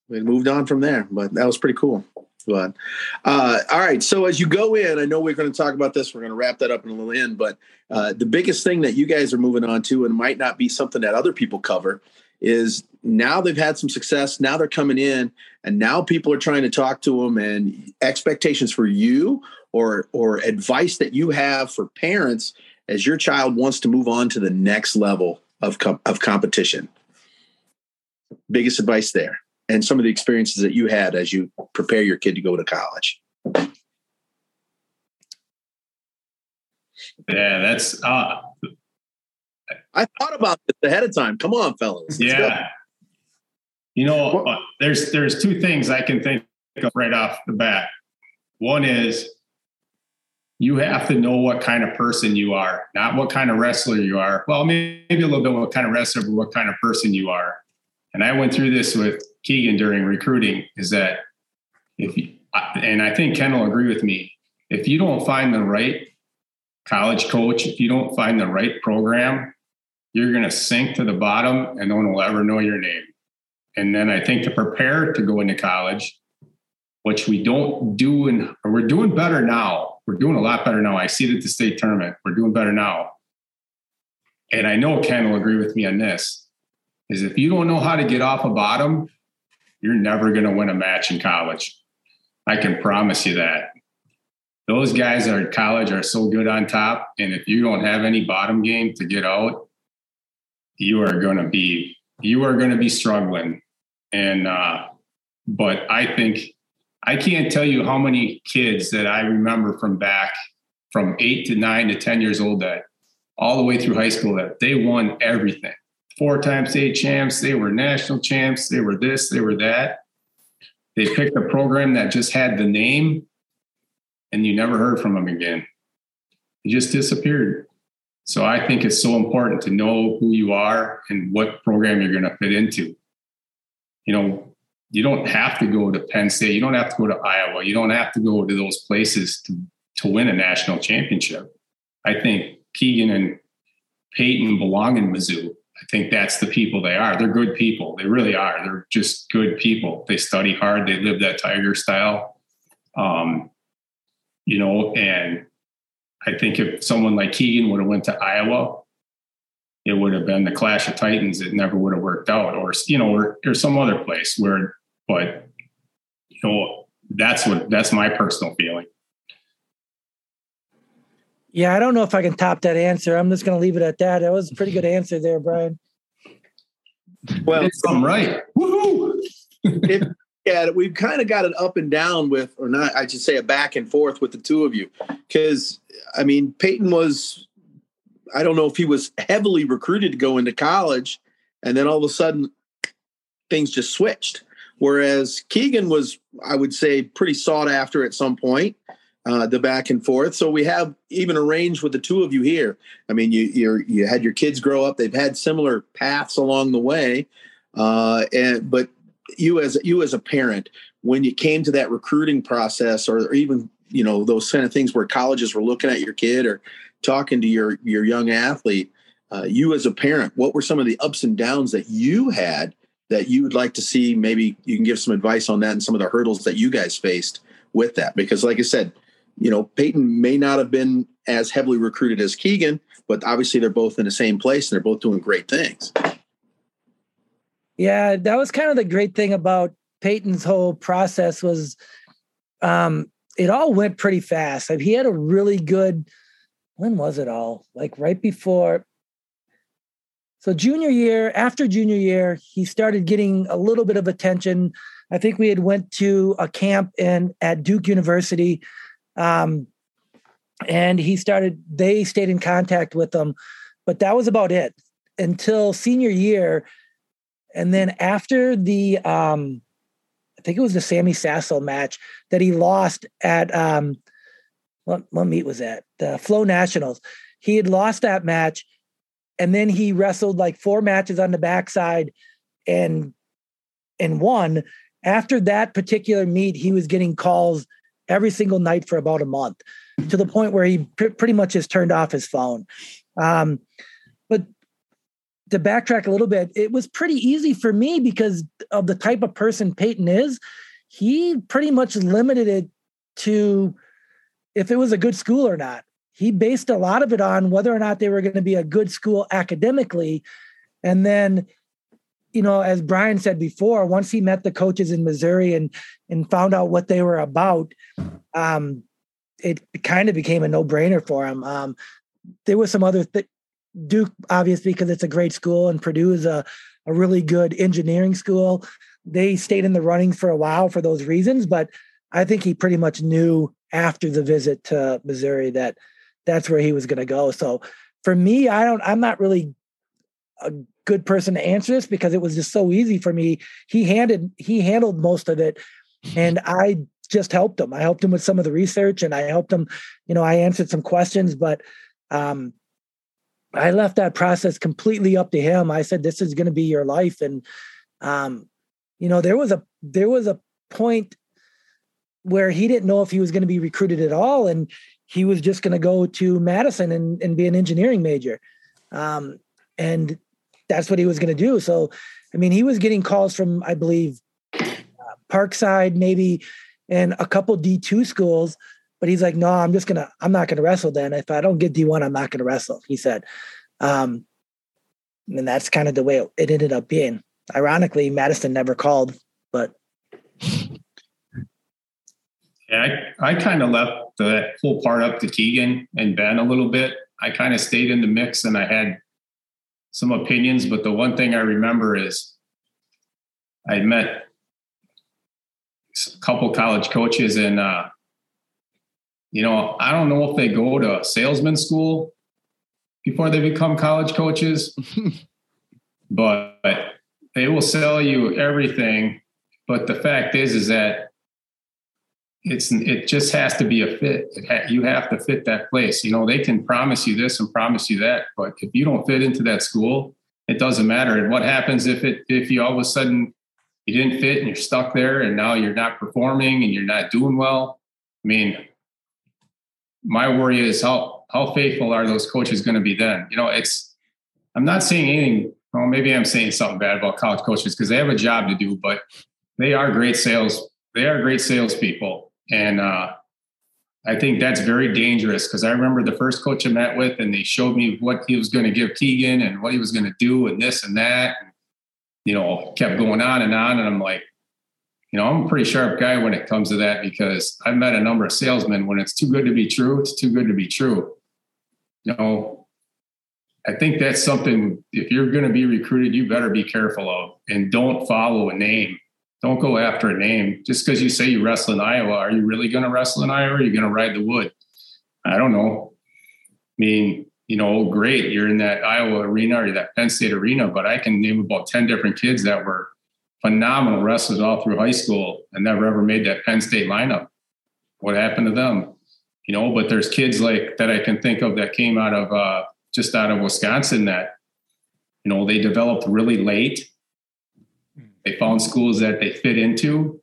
we moved on from there, but that was pretty cool. But uh, all right, so as you go in, I know we're going to talk about this. We're going to wrap that up in a little end, but uh, the biggest thing that you guys are moving on to, and might not be something that other people cover, is now they've had some success. Now they're coming in, and now people are trying to talk to them, and expectations for you or or advice that you have for parents as your child wants to move on to the next level of com- of competition. Biggest advice there and some of the experiences that you had as you prepare your kid to go to college. Yeah, that's. Uh, I thought about this ahead of time. Come on, fellas. Let's yeah. Go. You know, uh, there's there's two things I can think of right off the bat. One is you have to know what kind of person you are, not what kind of wrestler you are. Well, maybe a little bit what kind of wrestler, but what kind of person you are. And I went through this with Keegan during recruiting is that if you, and I think Ken will agree with me, if you don't find the right college coach, if you don't find the right program, you're going to sink to the bottom and no one will ever know your name. And then I think to prepare to go into college, which we don't do, and we're doing better now. We're doing a lot better now. I see it at the state tournament. We're doing better now. And I know Ken will agree with me on this is if you don't know how to get off a bottom, you're never going to win a match in college. I can promise you that. Those guys that are at college are so good on top. And if you don't have any bottom game to get out, you are going to be, you are going to be struggling. And, uh, but I think I can't tell you how many kids that I remember from back from eight to nine to 10 years old that all the way through high school that they won everything four time state champs. They were national champs. They were this, they were that. They picked a program that just had the name and you never heard from them again. It just disappeared. So I think it's so important to know who you are and what program you're going to fit into. You know, you don't have to go to Penn State. You don't have to go to Iowa. You don't have to go to those places to, to win a national championship. I think Keegan and Peyton belong in Mizzou. I think that's the people they are. They're good people. They really are. They're just good people. They study hard. They live that tiger style. Um, you know, and I think if someone like Keegan would have went to Iowa, it would have been the clash of titans. It never would have worked out, or you know, or, or some other place where. But you know, that's what that's my personal feeling. Yeah, I don't know if I can top that answer. I'm just going to leave it at that. That was a pretty good answer there, Brian. Well, I'm right. Woohoo! if, yeah, we've kind of got it up and down with, or not, I should say, a back and forth with the two of you. Because, I mean, Peyton was, I don't know if he was heavily recruited to go into college, and then all of a sudden things just switched. Whereas Keegan was, I would say, pretty sought after at some point uh, the back and forth. So we have even arranged with the two of you here. I mean, you you you had your kids grow up; they've had similar paths along the way, uh, and but you as you as a parent, when you came to that recruiting process, or, or even you know those kind of things where colleges were looking at your kid or talking to your your young athlete, uh, you as a parent, what were some of the ups and downs that you had? That you would like to see, maybe you can give some advice on that and some of the hurdles that you guys faced with that. Because, like I said, you know, Peyton may not have been as heavily recruited as Keegan, but obviously they're both in the same place and they're both doing great things. Yeah, that was kind of the great thing about Peyton's whole process was um it all went pretty fast. Like he had a really good when was it all? Like right before so junior year, after junior year, he started getting a little bit of attention. I think we had went to a camp in at Duke University um, and he started, they stayed in contact with him, but that was about it until senior year. And then after the, um, I think it was the Sammy Sassel match that he lost at, um, what, what meet was that? The Flow Nationals. He had lost that match and then he wrestled like four matches on the backside and and won after that particular meet he was getting calls every single night for about a month to the point where he pr- pretty much has turned off his phone. Um, but to backtrack a little bit, it was pretty easy for me because of the type of person Peyton is. He pretty much limited it to if it was a good school or not. He based a lot of it on whether or not they were going to be a good school academically. And then, you know, as Brian said before, once he met the coaches in Missouri and and found out what they were about, um, it kind of became a no brainer for him. Um, there was some other th- Duke, obviously, because it's a great school, and Purdue is a, a really good engineering school. They stayed in the running for a while for those reasons, but I think he pretty much knew after the visit to Missouri that that's where he was going to go. So for me, I don't, I'm not really a good person to answer this because it was just so easy for me. He handed, he handled most of it, and I just helped him. I helped him with some of the research, and I helped him. You know, I answered some questions, but um, I left that process completely up to him. I said, "This is going to be your life," and um, you know, there was a there was a point where he didn't know if he was going to be recruited at all, and he was just going to go to Madison and, and be an engineering major, um, and that's what he was going to do. So, I mean, he was getting calls from, I believe, uh, Parkside, maybe, and a couple D two schools but he's like, no, I'm just gonna, I'm not gonna wrestle. Then if I don't get D1, I'm not gonna wrestle. He said, um, and that's kind of the way it ended up being. Ironically, Madison never called, but yeah, I, I kind of left the whole part up to Keegan and Ben a little bit. I kind of stayed in the mix and I had some opinions, but the one thing I remember is I met a couple college coaches and uh, you know, I don't know if they go to salesman school before they become college coaches, but they will sell you everything. But the fact is, is that it's it just has to be a fit. Ha- you have to fit that place. You know, they can promise you this and promise you that, but if you don't fit into that school, it doesn't matter. And what happens if it if you all of a sudden you didn't fit and you're stuck there and now you're not performing and you're not doing well? I mean, my worry is how how faithful are those coaches going to be then? You know, it's I'm not saying anything. Well, maybe I'm saying something bad about college coaches because they have a job to do, but they are great sales. They are great salespeople, and uh, I think that's very dangerous because I remember the first coach I met with, and they showed me what he was going to give Keegan and what he was going to do, and this and that. And, you know, kept going on and on, and I'm like, you know, I'm a pretty sharp guy when it comes to that because I've met a number of salesmen when it's too good to be true, it's too good to be true. You know, I think that's something if you're going to be recruited, you better be careful of and don't follow a name. Don't go after a name just because you say you wrestle in Iowa. Are you really going to wrestle in Iowa? Or are you going to ride the wood? I don't know. I mean, you know, great, you're in that Iowa arena or that Penn State arena, but I can name about 10 different kids that were phenomenal wrestlers all through high school and never ever made that Penn State lineup. What happened to them? You know, but there's kids like that I can think of that came out of uh, just out of Wisconsin that, you know, they developed really late. They found schools that they fit into,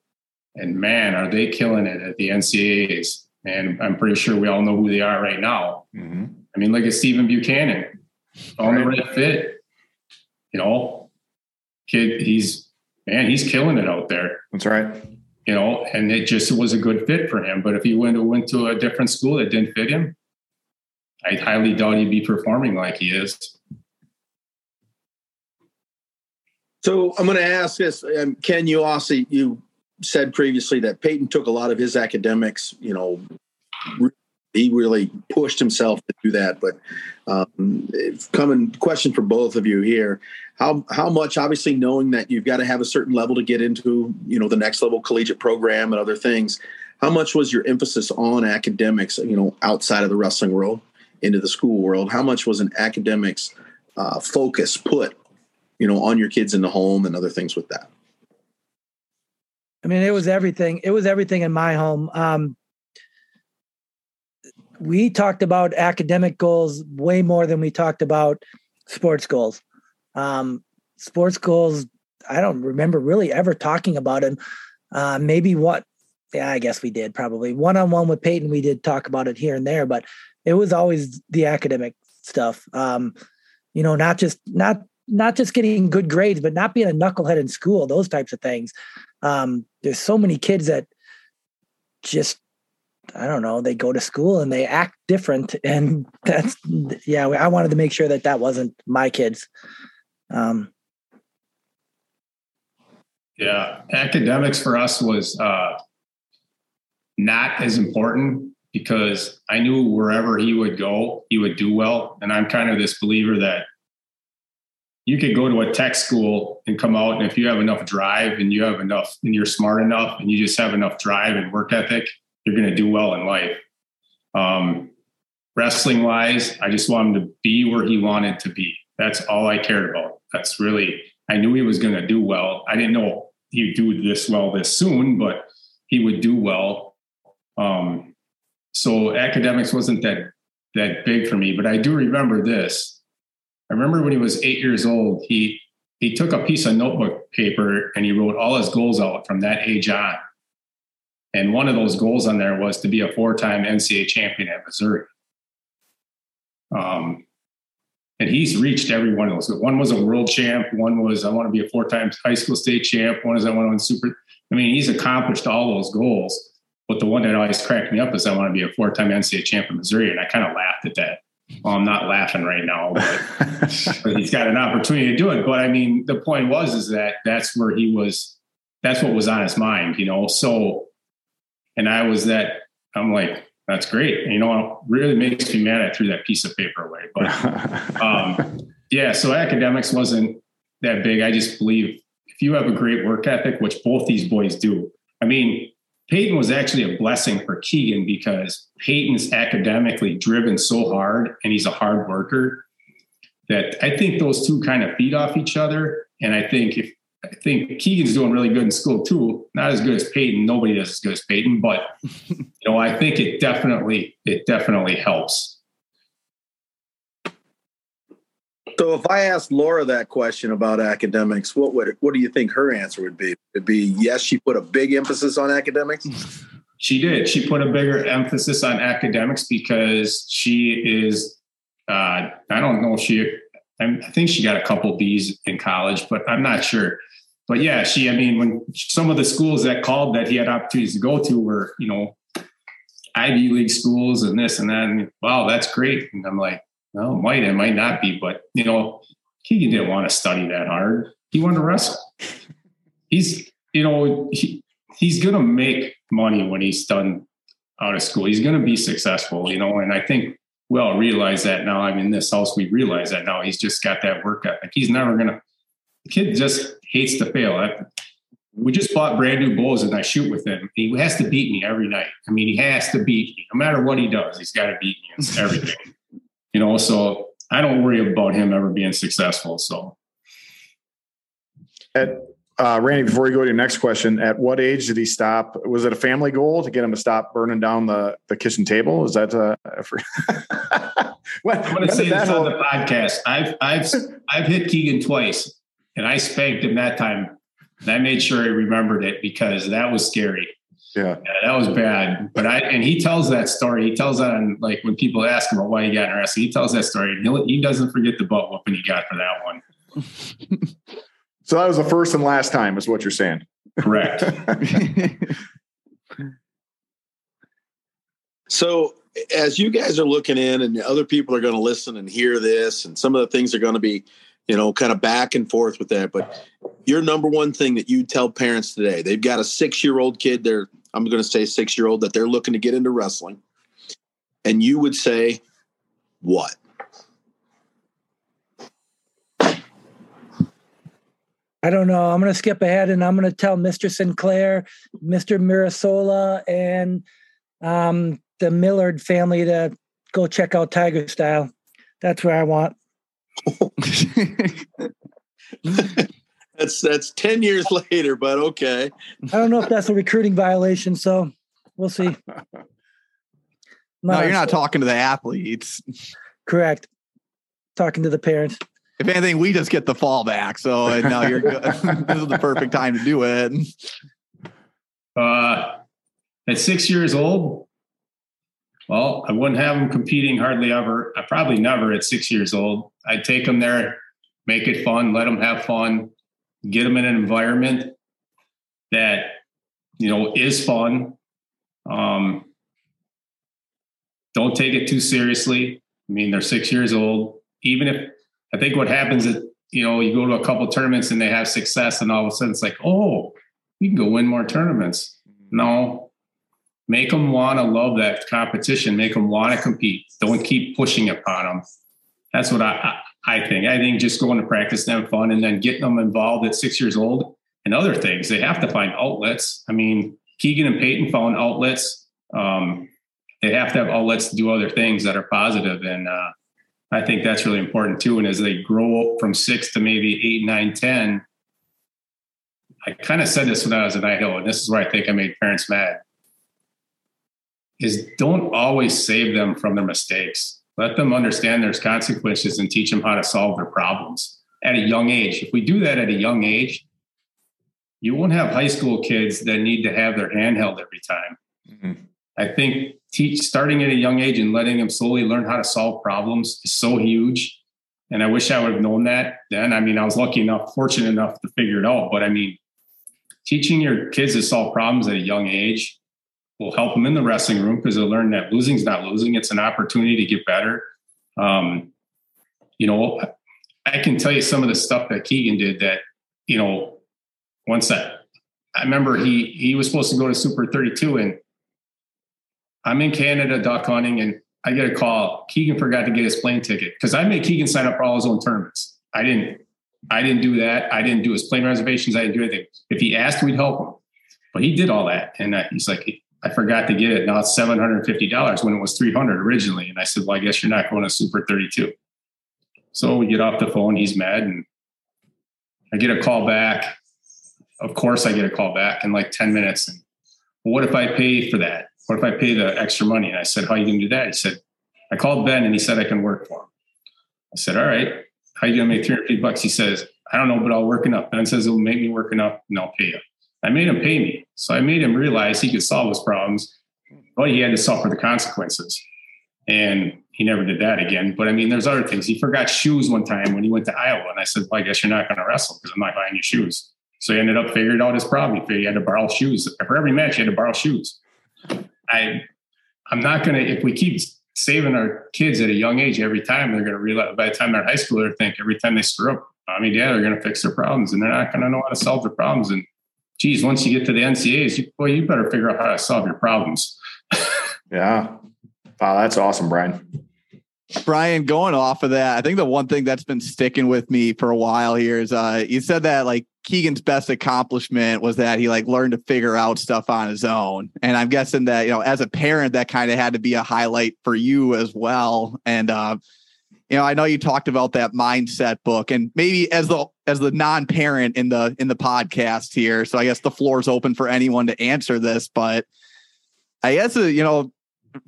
and man, are they killing it at the NCAAs? And I'm pretty sure we all know who they are right now. Mm-hmm. I mean, look at Stephen Buchanan, on the right fit. You know, kid, he's man, he's killing it out there. That's right. You know, and it just was a good fit for him. But if he went to went to a different school that didn't fit him, I highly doubt he'd be performing like he is. So I'm going to ask this, um, Ken. You also you said previously that Peyton took a lot of his academics, you know, he really pushed himself to do that. But um, coming question for both of you here: how how much? Obviously, knowing that you've got to have a certain level to get into, you know, the next level collegiate program and other things. How much was your emphasis on academics? You know, outside of the wrestling world, into the school world. How much was an academics uh, focus put, you know, on your kids in the home and other things with that? I mean, it was everything. It was everything in my home. Um, we talked about academic goals way more than we talked about sports goals. Um, sports goals, I don't remember really ever talking about them. Uh, maybe what, yeah, I guess we did probably one on one with Peyton. We did talk about it here and there, but it was always the academic stuff. Um, you know, not just not not just getting good grades, but not being a knucklehead in school, those types of things. Um, there's so many kids that just I don't know, they go to school and they act different. And that's, yeah, I wanted to make sure that that wasn't my kids. Um, yeah, academics for us was uh, not as important because I knew wherever he would go, he would do well. And I'm kind of this believer that you could go to a tech school and come out, and if you have enough drive and you have enough, and you're smart enough, and you just have enough drive and work ethic, you're going to do well in life. Um, wrestling wise, I just want him to be where he wanted to be. That's all I cared about. That's really, I knew he was going to do well. I didn't know he'd do this well this soon, but he would do well. Um, so academics wasn't that that big for me, but I do remember this. I remember when he was eight years old, he he took a piece of notebook paper and he wrote all his goals out from that age on. And one of those goals on there was to be a four time NCAA champion at Missouri. Um, and he's reached every one of those. One was a world champ. One was I want to be a four time high school state champ. One is I want to win super. I mean, he's accomplished all those goals. But the one that always cracked me up is I want to be a four time NCAA champ in Missouri. And I kind of laughed at that. Well, I'm not laughing right now, but, but he's got an opportunity to do it. But I mean, the point was is that that's where he was. That's what was on his mind, you know. So and I was that, I'm like, that's great. And, you know, it really makes me mad I threw that piece of paper away. But um, yeah, so academics wasn't that big. I just believe if you have a great work ethic, which both these boys do, I mean, Peyton was actually a blessing for Keegan because Peyton's academically driven so hard and he's a hard worker that I think those two kind of feed off each other. And I think if I think Keegan's doing really good in school too. Not as good as Peyton. Nobody does as good as Peyton, but you know, I think it definitely it definitely helps. So if I asked Laura that question about academics, what would what do you think her answer would be? It'd be yes, she put a big emphasis on academics. She did. She put a bigger emphasis on academics because she is uh, I don't know if she I think she got a couple B's in college, but I'm not sure but yeah, she, I mean, when some of the schools that called that he had opportunities to go to were, you know, Ivy League schools and this and that. And wow, that's great. And I'm like, well, it might, it might not be, but you know, Keegan didn't want to study that hard. He wanted to wrestle. He's, you know, he, he's going to make money when he's done out of school. He's going to be successful, you know, and I think we all realize that now. I mean, this house, we realize that now. He's just got that work ethic. He's never going to, the kid just hates to fail. I, we just bought brand new bows and I shoot with him. He has to beat me every night. I mean, he has to beat me no matter what he does. He's got to beat me in everything, you know. So I don't worry about him ever being successful. So, at uh, Randy, before you go to your next question, at what age did he stop? Was it a family goal to get him to stop burning down the, the kitchen table? Is that uh, when, I'm going to say this on the podcast. I've I've I've hit Keegan twice and I spanked him that time. And I made sure he remembered it because that was scary. Yeah. yeah. that was bad. But I and he tells that story. He tells that on like when people ask him about why he got arrested, he tells that story. And he doesn't forget the butt whooping he got for that one. so that was the first and last time, is what you're saying. Correct. so as you guys are looking in and other people are going to listen and hear this and some of the things are going to be you know, kind of back and forth with that. But your number one thing that you tell parents today, they've got a six year old kid, they're, I'm going to say six year old, that they're looking to get into wrestling. And you would say, what? I don't know. I'm going to skip ahead and I'm going to tell Mr. Sinclair, Mr. Mirasola, and um, the Millard family to go check out Tiger Style. That's where I want. that's that's 10 years later, but okay. I don't know if that's a recruiting violation, so we'll see. No, you're not talking to the athletes. Correct. Talking to the parents. If anything, we just get the fallback. So now you're good. this is the perfect time to do it. Uh, at six years old, well, I wouldn't have them competing hardly ever. I probably never at six years old. I'd take them there make it fun, let them have fun, get them in an environment that you know is fun. Um, don't take it too seriously. I mean, they're six years old. Even if I think what happens is, you know, you go to a couple tournaments and they have success, and all of a sudden it's like, oh, you can go win more tournaments. No, make them want to love that competition. Make them want to compete. Don't keep pushing upon them. That's what I, I think. I think just going to practice them fun and then getting them involved at six years old and other things. They have to find outlets. I mean, Keegan and Peyton found outlets. Um, they have to have outlets to do other things that are positive. and uh, I think that's really important too. And as they grow up from six to maybe eight, nine, ten, I kind of said this when I was at Hill, and this is where I think I made parents mad. Is don't always save them from their mistakes. Let them understand there's consequences and teach them how to solve their problems at a young age. If we do that at a young age, you won't have high school kids that need to have their hand held every time. Mm-hmm. I think teach starting at a young age and letting them slowly learn how to solve problems is so huge. And I wish I would have known that then. I mean, I was lucky enough, fortunate enough to figure it out. But I mean, teaching your kids to solve problems at a young age will help them in the wrestling room because they'll learn that losing is not losing. It's an opportunity to get better. Um, you know, I can tell you some of the stuff that Keegan did that, you know, once that I remember he he was supposed to go to Super 32 and I'm in Canada duck hunting and I get a call. Keegan forgot to get his plane ticket because I made Keegan sign up for all his own tournaments. I didn't. I didn't do that. I didn't do his plane reservations. I didn't do anything. If he asked, we'd help him. But he did all that, and uh, he's like, I forgot to get it. Now it's seven hundred and fifty dollars when it was three hundred originally. And I said, Well, I guess you're not going to Super Thirty Two. So we get off the phone. He's mad, and I get a call back. Of course, I get a call back in like ten minutes. And well, what if I pay for that? What if I pay the extra money? And I said, How are you going to do that? He said, I called Ben and he said I can work for him. I said, All right. How are you going to make 350 bucks? He says, I don't know, but I'll work enough. Ben says, It'll make me work enough and I'll pay you. I made him pay me. So I made him realize he could solve his problems, but he had to suffer the consequences. And he never did that again. But I mean, there's other things. He forgot shoes one time when he went to Iowa. And I said, Well, I guess you're not going to wrestle because I'm not buying you shoes. So he ended up figuring out his problem. He had to borrow shoes. For every match, he had to borrow shoes. I I'm not gonna if we keep saving our kids at a young age every time they're gonna realize by the time they're in high school they're think every time they screw up, I mean, yeah, they're gonna fix their problems and they're not gonna know how to solve their problems. And geez, once you get to the NCAs, you, boy, you better figure out how to solve your problems. yeah. Wow, that's awesome, Brian. Brian, going off of that, I think the one thing that's been sticking with me for a while here is uh you said that like Keegan's best accomplishment was that he like learned to figure out stuff on his own. And I'm guessing that, you know, as a parent, that kind of had to be a highlight for you as well. And uh, you know, I know you talked about that mindset book and maybe as the as the non-parent in the in the podcast here. So I guess the floor is open for anyone to answer this, but I guess uh, you know,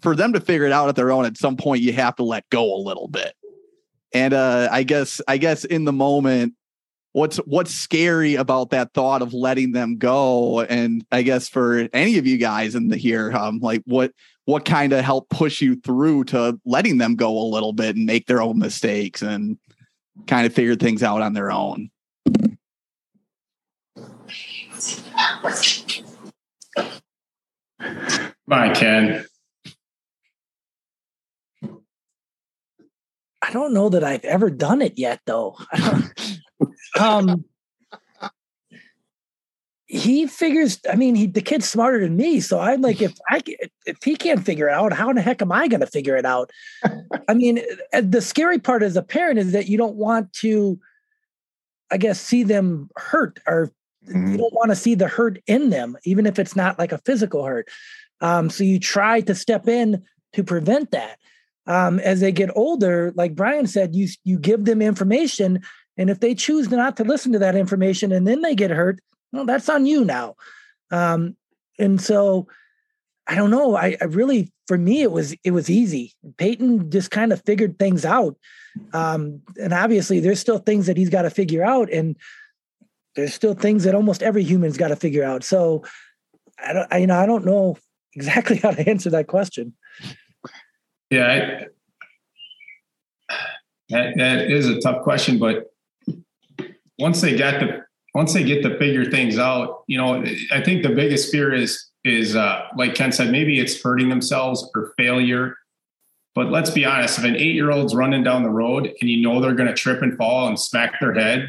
for them to figure it out at their own at some point you have to let go a little bit. And uh I guess I guess in the moment what's what's scary about that thought of letting them go and i guess for any of you guys in the here um like what what kind of help push you through to letting them go a little bit and make their own mistakes and kind of figure things out on their own bye ken I don't know that I've ever done it yet, though. um, he figures. I mean, he the kid's smarter than me, so I'm like, if I if he can't figure it out, how in the heck am I going to figure it out? I mean, uh, the scary part as a parent is that you don't want to, I guess, see them hurt, or mm-hmm. you don't want to see the hurt in them, even if it's not like a physical hurt. Um, so you try to step in to prevent that. Um, as they get older, like Brian said, you you give them information and if they choose not to listen to that information and then they get hurt, well, that's on you now. Um, and so I don't know. I, I, really, for me, it was it was easy. Peyton just kind of figured things out, um, and obviously, there's still things that he's got to figure out, and there's still things that almost every human's got to figure out. So, I don't, I, you know, I don't know exactly how to answer that question. Yeah, I, that that is a tough question, but once they got the once they get to figure things out, you know, I think the biggest fear is is uh, like Ken said, maybe it's hurting themselves or failure. But let's be honest, if an eight year old's running down the road and you know they're going to trip and fall and smack their head,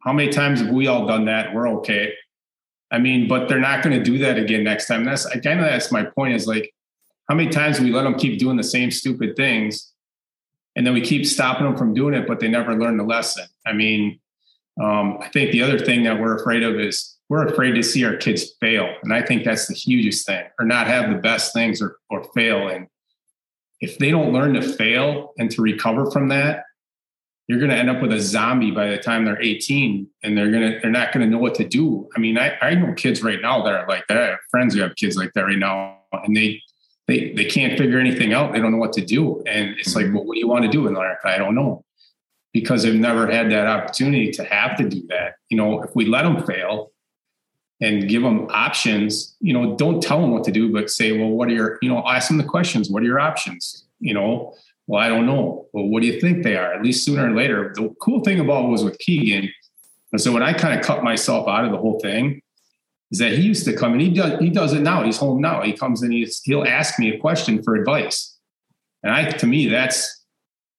how many times have we all done that? We're okay. I mean, but they're not going to do that again next time. That's kind of that's my point. Is like, how many times we let them keep doing the same stupid things, and then we keep stopping them from doing it, but they never learn the lesson. I mean, um, I think the other thing that we're afraid of is we're afraid to see our kids fail, and I think that's the hugest thing, or not have the best things, or or fail. And if they don't learn to fail and to recover from that, you're going to end up with a zombie by the time they're 18 and they're going to they're not going to know what to do. I mean I, I know kids right now that are like that. I have friends who have kids like that right now and they they they can't figure anything out. They don't know what to do. And it's like well what do you want to do in life? I don't know because they've never had that opportunity to have to do that you know if we let them fail and give them options you know don't tell them what to do but say well what are your you know ask them the questions what are your options you know well, I don't know. Well, what do you think they are? At least sooner or later. The cool thing about was with Keegan, and so when I kind of cut myself out of the whole thing, is that he used to come and he does he does it now. He's home now. He comes and he's, he'll ask me a question for advice, and I to me that's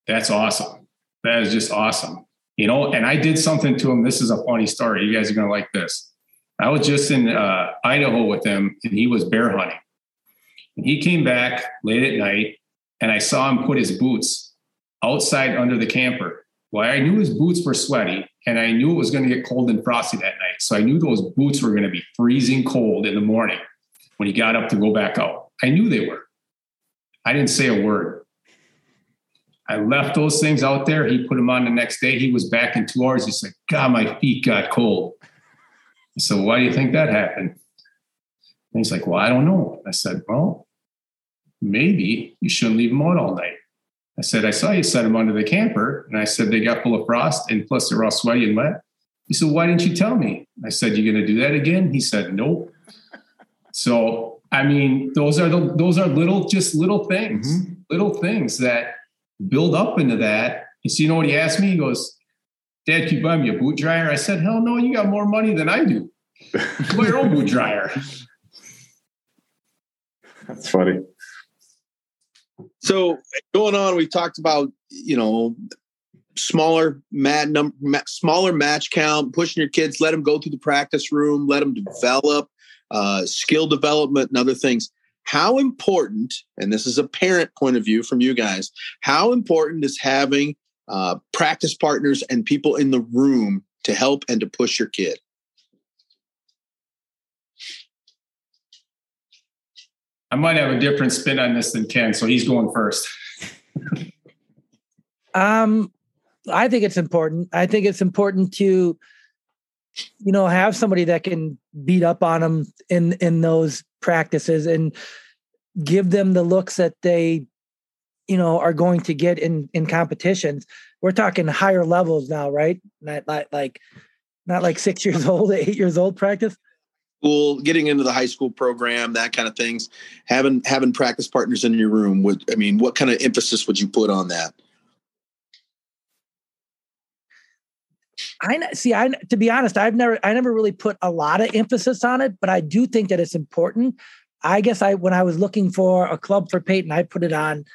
that's awesome. That is just awesome, you know. And I did something to him. This is a funny story. You guys are gonna like this. I was just in uh, Idaho with him, and he was bear hunting. And he came back late at night and I saw him put his boots outside under the camper. Well, I knew his boots were sweaty and I knew it was going to get cold and frosty that night. So I knew those boots were going to be freezing cold in the morning when he got up to go back out. I knew they were. I didn't say a word. I left those things out there. He put them on the next day. He was back in two hours. He said, God, my feet got cold. So why do you think that happened? And he's like, Well, I don't know. I said, Well, maybe you shouldn't leave them out all night. I said, I saw you set them under the camper. And I said, they got full of frost and plus they're all sweaty and wet. He said, why didn't you tell me? I said, "You're going to do that again? He said, nope. So, I mean, those are the, those are little, just little things, mm-hmm. little things that build up into that. And so, you know what he asked me? He goes, Dad, can you buy me a boot dryer? I said, hell no, you got more money than I do. buy your own boot dryer. That's funny. So going on, we talked about you know smaller mat number, smaller match count, pushing your kids, let them go through the practice room, let them develop uh, skill development and other things. How important, and this is a parent point of view from you guys, how important is having uh, practice partners and people in the room to help and to push your kid? I might have a different spin on this than Ken, so he's going first. um, I think it's important. I think it's important to, you know, have somebody that can beat up on them in in those practices and give them the looks that they, you know, are going to get in in competitions. We're talking higher levels now, right? Not, like not like six years old, eight years old practice school, getting into the high school program, that kind of things, having having practice partners in your room. Would I mean, what kind of emphasis would you put on that? I see. I to be honest, I've never, I never really put a lot of emphasis on it, but I do think that it's important. I guess I, when I was looking for a club for Peyton, I put it on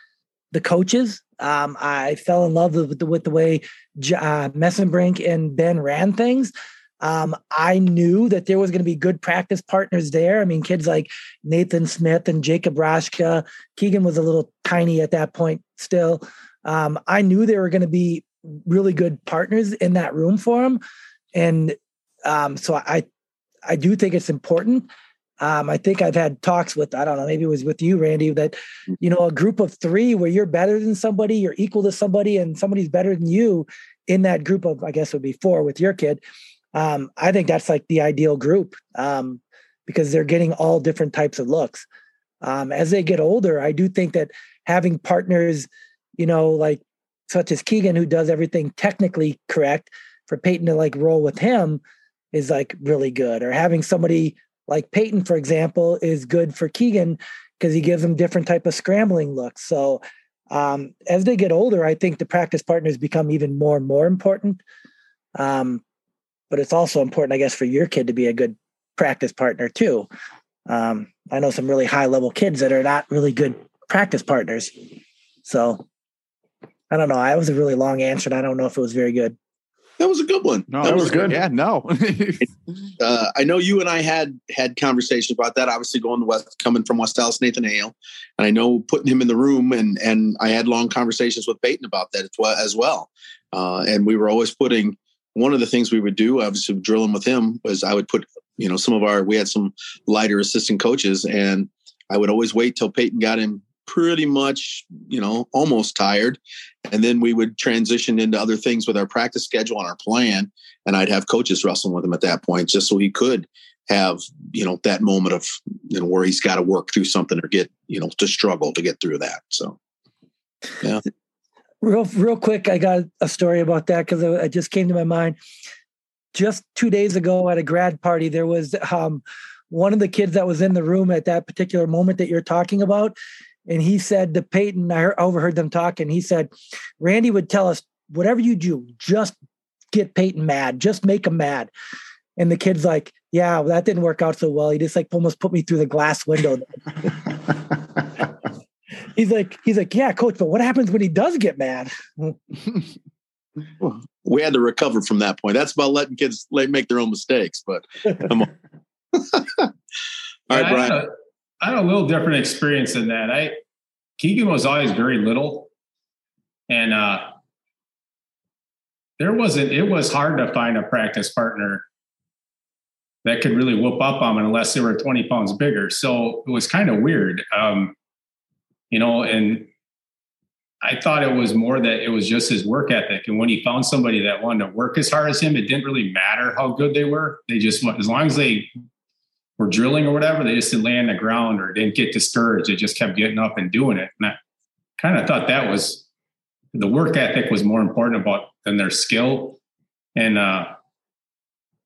the coaches. Um, I fell in love with the, with the way uh, Messenbrink and Ben ran things. Um, I knew that there was going to be good practice partners there. I mean, kids like Nathan Smith and Jacob Rashka. Keegan was a little tiny at that point still. Um, I knew there were going to be really good partners in that room for him. And um, so I, I do think it's important. Um, I think I've had talks with, I don't know, maybe it was with you, Randy, that, you know, a group of three where you're better than somebody, you're equal to somebody, and somebody's better than you in that group of, I guess would be four with your kid um, I think that's like the ideal group um, because they're getting all different types of looks. Um, as they get older, I do think that having partners, you know, like such as Keegan, who does everything technically correct, for Peyton to like roll with him is like really good. Or having somebody like Peyton, for example, is good for Keegan because he gives him different type of scrambling looks. So um, as they get older, I think the practice partners become even more and more important. Um, but it's also important, I guess, for your kid to be a good practice partner too. Um, I know some really high level kids that are not really good practice partners. So I don't know. I was a really long answer, and I don't know if it was very good. That was a good one. No, That was good. Yeah, no. uh, I know you and I had had conversations about that. Obviously, going to West, coming from West Allis, Nathan Hale, and I know putting him in the room, and and I had long conversations with Peyton about that as well. As well. Uh, and we were always putting one of the things we would do, obviously drilling with him, was I would put you know some of our we had some lighter assistant coaches, and I would always wait till Peyton got him pretty much you know almost tired and then we would transition into other things with our practice schedule and our plan and i'd have coaches wrestling with him at that point just so he could have you know that moment of you know where he's got to work through something or get you know to struggle to get through that so yeah Real, real quick, I got a story about that because it just came to my mind. Just two days ago at a grad party, there was um, one of the kids that was in the room at that particular moment that you're talking about. And he said to Peyton, I overheard them talking. He said, Randy would tell us, whatever you do, just get Peyton mad, just make him mad. And the kid's like, yeah, well, that didn't work out so well. He just like almost put me through the glass window. he's like, he's like, yeah, coach, but what happens when he does get mad? we had to recover from that point that's about letting kids make their own mistakes but come on all right I brian had, a, I a little different experience than that. I Keegan was always very little, and uh, there wasn't. It was hard to find a practice partner that could really whoop up on him unless they were 20 pounds bigger. So it was kind of weird, um, you know. And I thought it was more that it was just his work ethic. And when he found somebody that wanted to work as hard as him, it didn't really matter how good they were. They just went as long as they were drilling or whatever, they just didn't lay on the ground or didn't get discouraged. They just kept getting up and doing it. And I kind of thought that was the work ethic was more important about than their skill. And uh,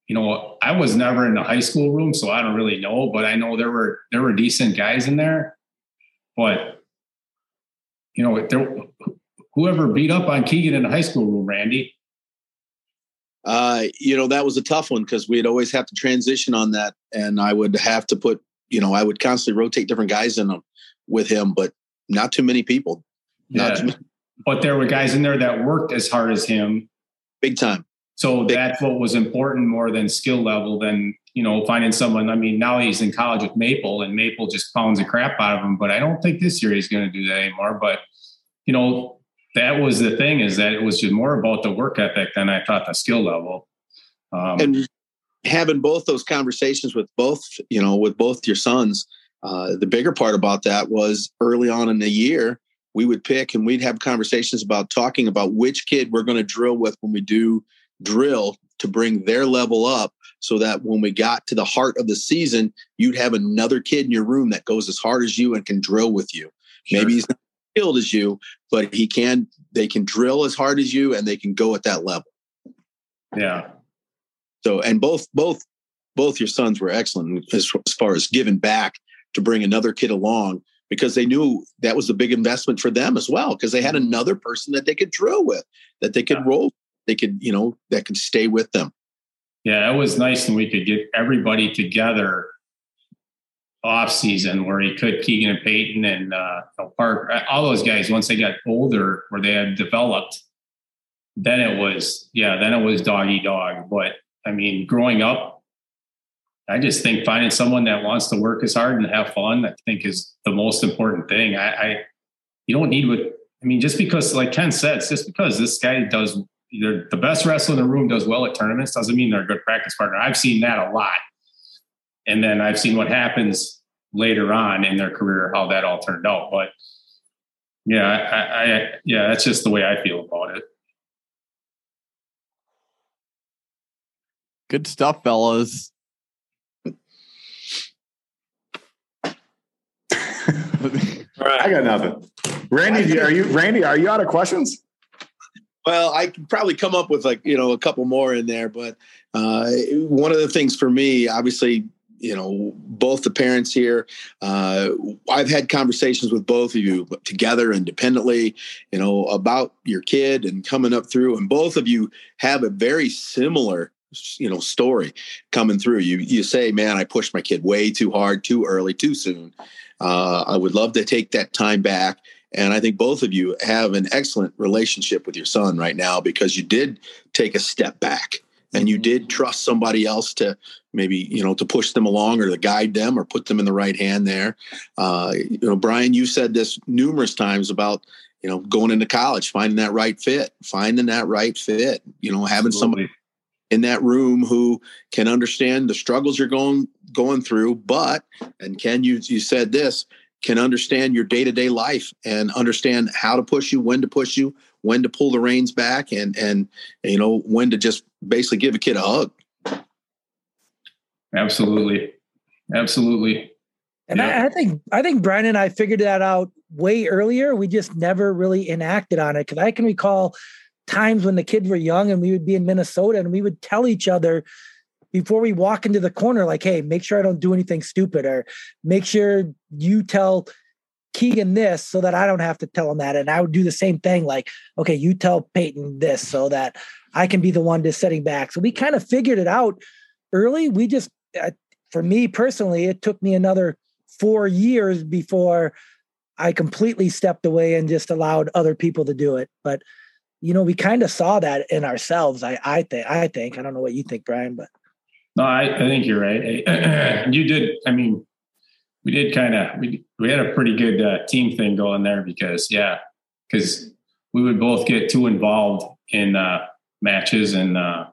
you know, I was never in the high school room, so I don't really know, but I know there were there were decent guys in there. But you know, there whoever beat up on Keegan in the high school room, Randy, Uh, you know, that was a tough one because we'd always have to transition on that. And I would have to put, you know, I would constantly rotate different guys in them with him, but not too many people. Not Yeah. too many, but there were guys in there that worked as hard as him. big time. So Big- that's what was important more than skill level than, you know, finding someone. I mean, now he's in college with Maple and Maple just pounds the crap out of him. But I don't think this year he's going to do that anymore. But, you know, that was the thing is that it was just more about the work ethic than I thought the skill level. Um, And having both those conversations with both, you know, with both your sons, uh, the bigger part about that was early on in the year, we would pick and we'd have conversations about talking about which kid we're going to drill with when we do drill to bring their level up so that when we got to the heart of the season, you'd have another kid in your room that goes as hard as you and can drill with you. Maybe he's not skilled as you, but he can, they can drill as hard as you and they can go at that level. yeah. So, and both, both, both your sons were excellent as, as far as giving back to bring another kid along because they knew that was a big investment for them as well because they had mm-hmm. another person that they could drill with, that they could Yeah. roll, they could, you know, that could stay with them. Yeah, it was nice and we could get everybody together off season where he could Keegan and Peyton and uh, Park, all those guys once they got older where they had developed, then it was yeah, then it was doggy dog. But I mean, growing up, I just think finding someone that wants to work as hard and have fun, I think is the most important thing. I, I you don't need what I mean, just because like Ken said, it's just because this guy does the best wrestler in the room does well at tournaments doesn't mean they're a good practice partner. I've seen that a lot. And then I've seen what happens later on in their career, how that all turned out. But yeah, I, I yeah, that's just the way I feel about it. Good stuff, fellas. I got nothing. Randy, are you Randy? Are you out of questions? Well, I could probably come up with like, you know, a couple more in there, but uh, one of the things for me, obviously, you know, both the parents here. Uh, I've had conversations with both of you together independently, you know, about your kid and coming up through, and both of you have a very similar you know story coming through. You you say man i pushed my kid way too hard too early too soon. Uh, i would love to take that time back. And i think both of you have an excellent relationship with your son right now because you did take a step back and you did trust somebody else to maybe you know to push them along or to guide them or put them in the right hand there uh, you know brian you said this numerous times about you know going into college finding that right fit finding that right fit you know having Absolutely. somebody in that room who can understand the struggles you're going going through but and ken you you said this can understand your day-to-day life and understand how to push you when to push you when to pull the reins back and and you know when to just basically give a kid a hug. Absolutely. Absolutely. And yeah. I, I, think i think brian and i figured that out way earlier. We just never really enacted on it. Because i can recall times when the kids were young and we would be in minnesota and we would tell each other before we walk into the corner like hey make sure i don't do anything stupid or make sure you tell Keegan this so that I don't have to tell him that. And I would do the same thing, like, okay, you tell Peyton this so that I can be the one just setting back. So we kind of figured it out early. We just, uh, for me personally, it took me another four years before I completely stepped away and just allowed other people to do it. But you know, we kind of saw that in ourselves. I, I think, I think, I don't know what you think, Brian, but no, I, I think you're right. you did. I mean, we did kind of we we had a pretty good uh, team thing going there because yeah, because we would both get too involved in uh, matches and uh,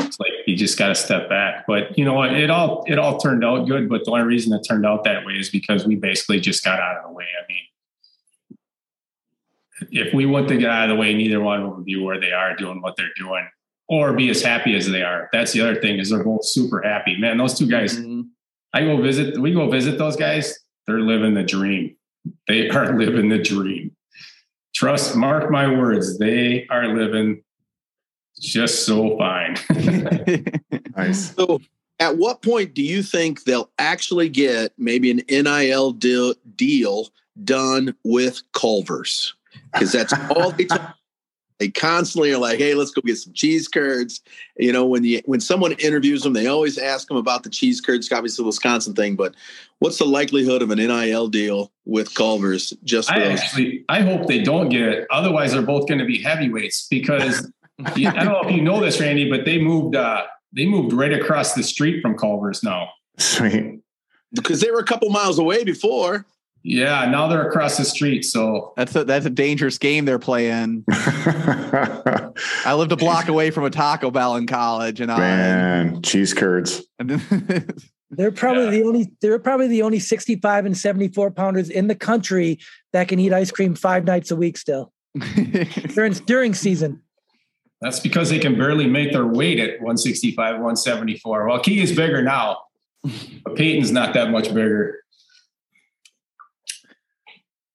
it's like you just got to step back. But you know what? It all it all turned out good. But the only reason it turned out that way is because we basically just got out of the way. I mean, if we want to get out of the way, neither one of them would be where they are doing what they're doing or be as happy as they are. That's the other thing is they're both super happy. Man, those two guys. Mm-hmm I go visit, we go visit those guys. They're living the dream. They are living the dream. Trust, mark my words, they are living just so fine. nice. So, at what point do you think they'll actually get maybe an NIL deal, deal done with Culver's? Because that's all they talk they constantly are like, "Hey, let's go get some cheese curds." You know, when you when someone interviews them, they always ask them about the cheese curds. Obviously, the Wisconsin thing, but what's the likelihood of an NIL deal with Culver's? Just I actually, I hope they don't get it. Otherwise, they're both going to be heavyweights because I don't know if you know this, Randy, but they moved. uh They moved right across the street from Culver's now. Sweet. Because they were a couple miles away before. Yeah, now they're across the street. So that's a that's a dangerous game they're playing. I lived a block away from a Taco Bell in college, and man, I, cheese curds. they're probably yeah. the only they're probably the only 65 and 74 pounders in the country that can eat ice cream five nights a week still during during season. That's because they can barely make their weight at 165, 174. Well, Key is bigger now, but Peyton's not that much bigger.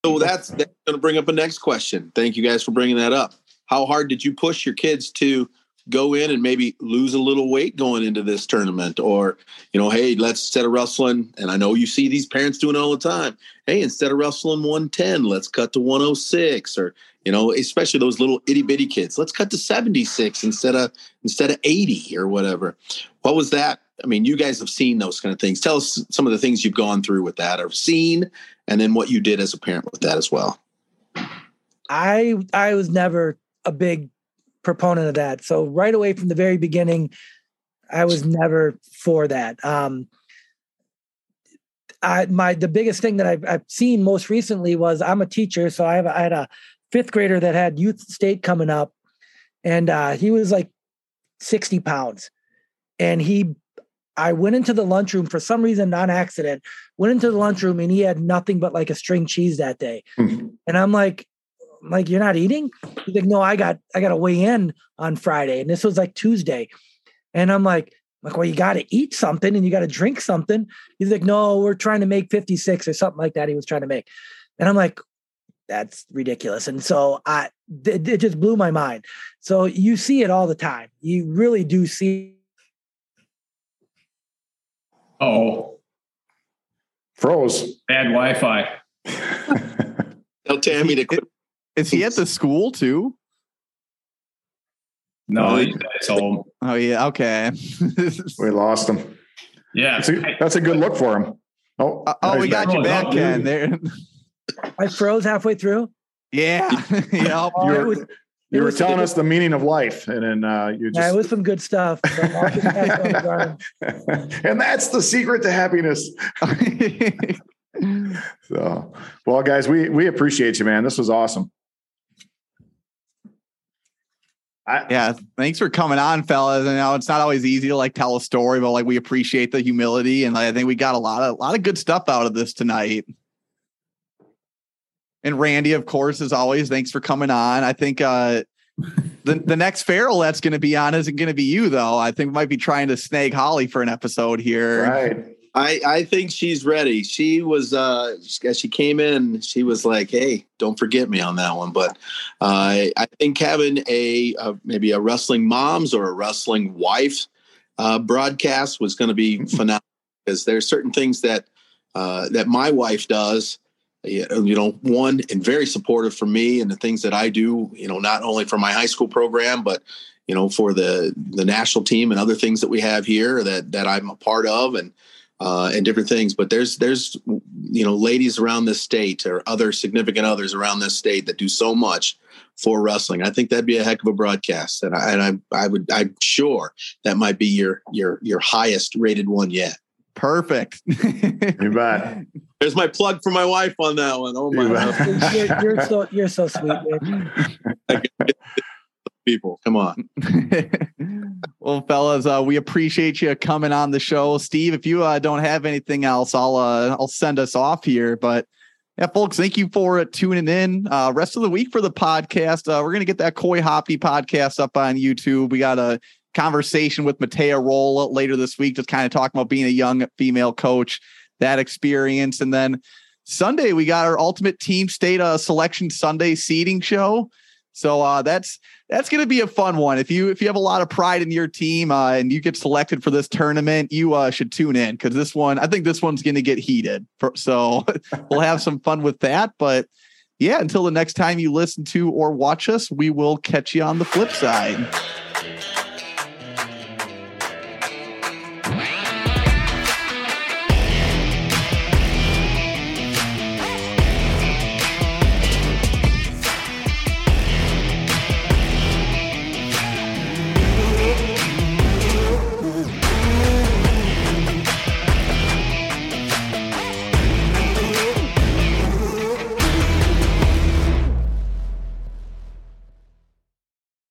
So that's, that's going to bring up a next question. Thank you guys for bringing that up. How hard did you push your kids to go in and maybe lose a little weight going into this tournament or you know hey let's instead of wrestling and i know you see these parents doing all the time hey instead of wrestling 110 let's cut to 106 or you know especially those little itty-bitty kids let's cut to 76 instead of instead of 80 or whatever what was that i mean you guys have seen those kind of things tell us some of the things you've gone through with that or seen and then what you did as a parent with that as well. I I was never a big proponent of that. So right away from the very beginning, I was never for that. Um, I my the biggest thing that I've, I've seen most recently was I'm a teacher, so I have I had a fifth grader that had youth state coming up, and uh, he was like sixty pounds, and he I went into the lunchroom for some reason, on accident, went into the lunchroom and he had nothing but like a string cheese that day. Mm-hmm. And I'm like, I'm like, you're not eating? He's like, no, I got I got to weigh in on Friday. And this was like Tuesday. And I'm like, I'm like, well, you got to eat something and you got to drink something. He's like, no, we're trying to make 56 or something like that. He was trying to make. And I'm like, that's ridiculous. And so I, it, it just blew my mind. So you see it all the time. You really do see Oh, Froze. bad Wi-Fi. Tell Tammy to quit. Is he at the school too? No, he's at home. Oh yeah, okay. we lost him. Yeah. That's a, that's a good look for him. Oh, Uh, oh, he's we got back. you Oh, back, Ken. There. I froze halfway through. Yeah. yep. Oh, You it were, was, you were was telling good. us the meaning of life, and then uh, you yeah, it just. was some good stuff. but I'll just pass it on to Brian. and that's the secret to happiness. So, well, guys, we we appreciate you, man. This was awesome. I, yeah. Thanks for coming on, fellas. I know it's not always easy to like tell a story, but like we appreciate the humility, and I think we got a lot of a lot of good stuff out of this tonight. And Randy, of course, as always, thanks for coming on. I think uh the the next Ferrell that's going to be on isn't going to be you though. I think we might be trying to snag Holly for an episode here. right. I, I think she's ready. She was uh as she came in, she was like, "Hey, don't forget me on that one." But uh, I think having a, a maybe a wrestling moms or a wrestling wife uh, broadcast was going to be phenomenal because there's certain things that uh, that my wife does. You know, one and very supportive for me and the things that I do. You know, not only for my high school program, but you know for the the national team and other things that we have here that that I'm a part of and uh, and different things. But there's there's you know ladies around this state or other significant others around this state that do so much for wrestling. I think that'd be a heck of a broadcast, and I, and I I would I'm sure that might be your your your highest rated one yet. Perfect. You bet. There's my plug for my wife on that one. Oh my You God. You're, you're so you're so sweet, man. people, come on. well, fellas, uh, we appreciate you coming on the show. Steve, if you uh, don't have anything else, I'll uh, I'll send us off here. But yeah, folks, thank you for uh, tuning in. Uh, rest of the week for the podcast, uh, we're gonna get that Koi Hoppy podcast up on YouTube. We got a conversation with Matea Roll later this week, just kind of talking about being a young female coach, that experience, and then Sunday we got our Ultimate Team State uh, Selection Sunday seeding show. So uh, that's that's going to be a fun one. If you if you have a lot of pride in your team uh, and you get selected for this tournament, you uh, should tune in because this one, I think this one's going to get heated. For, so we'll have some fun with that. But yeah, until the next time you listen to or watch us, we will catch you on the flip side.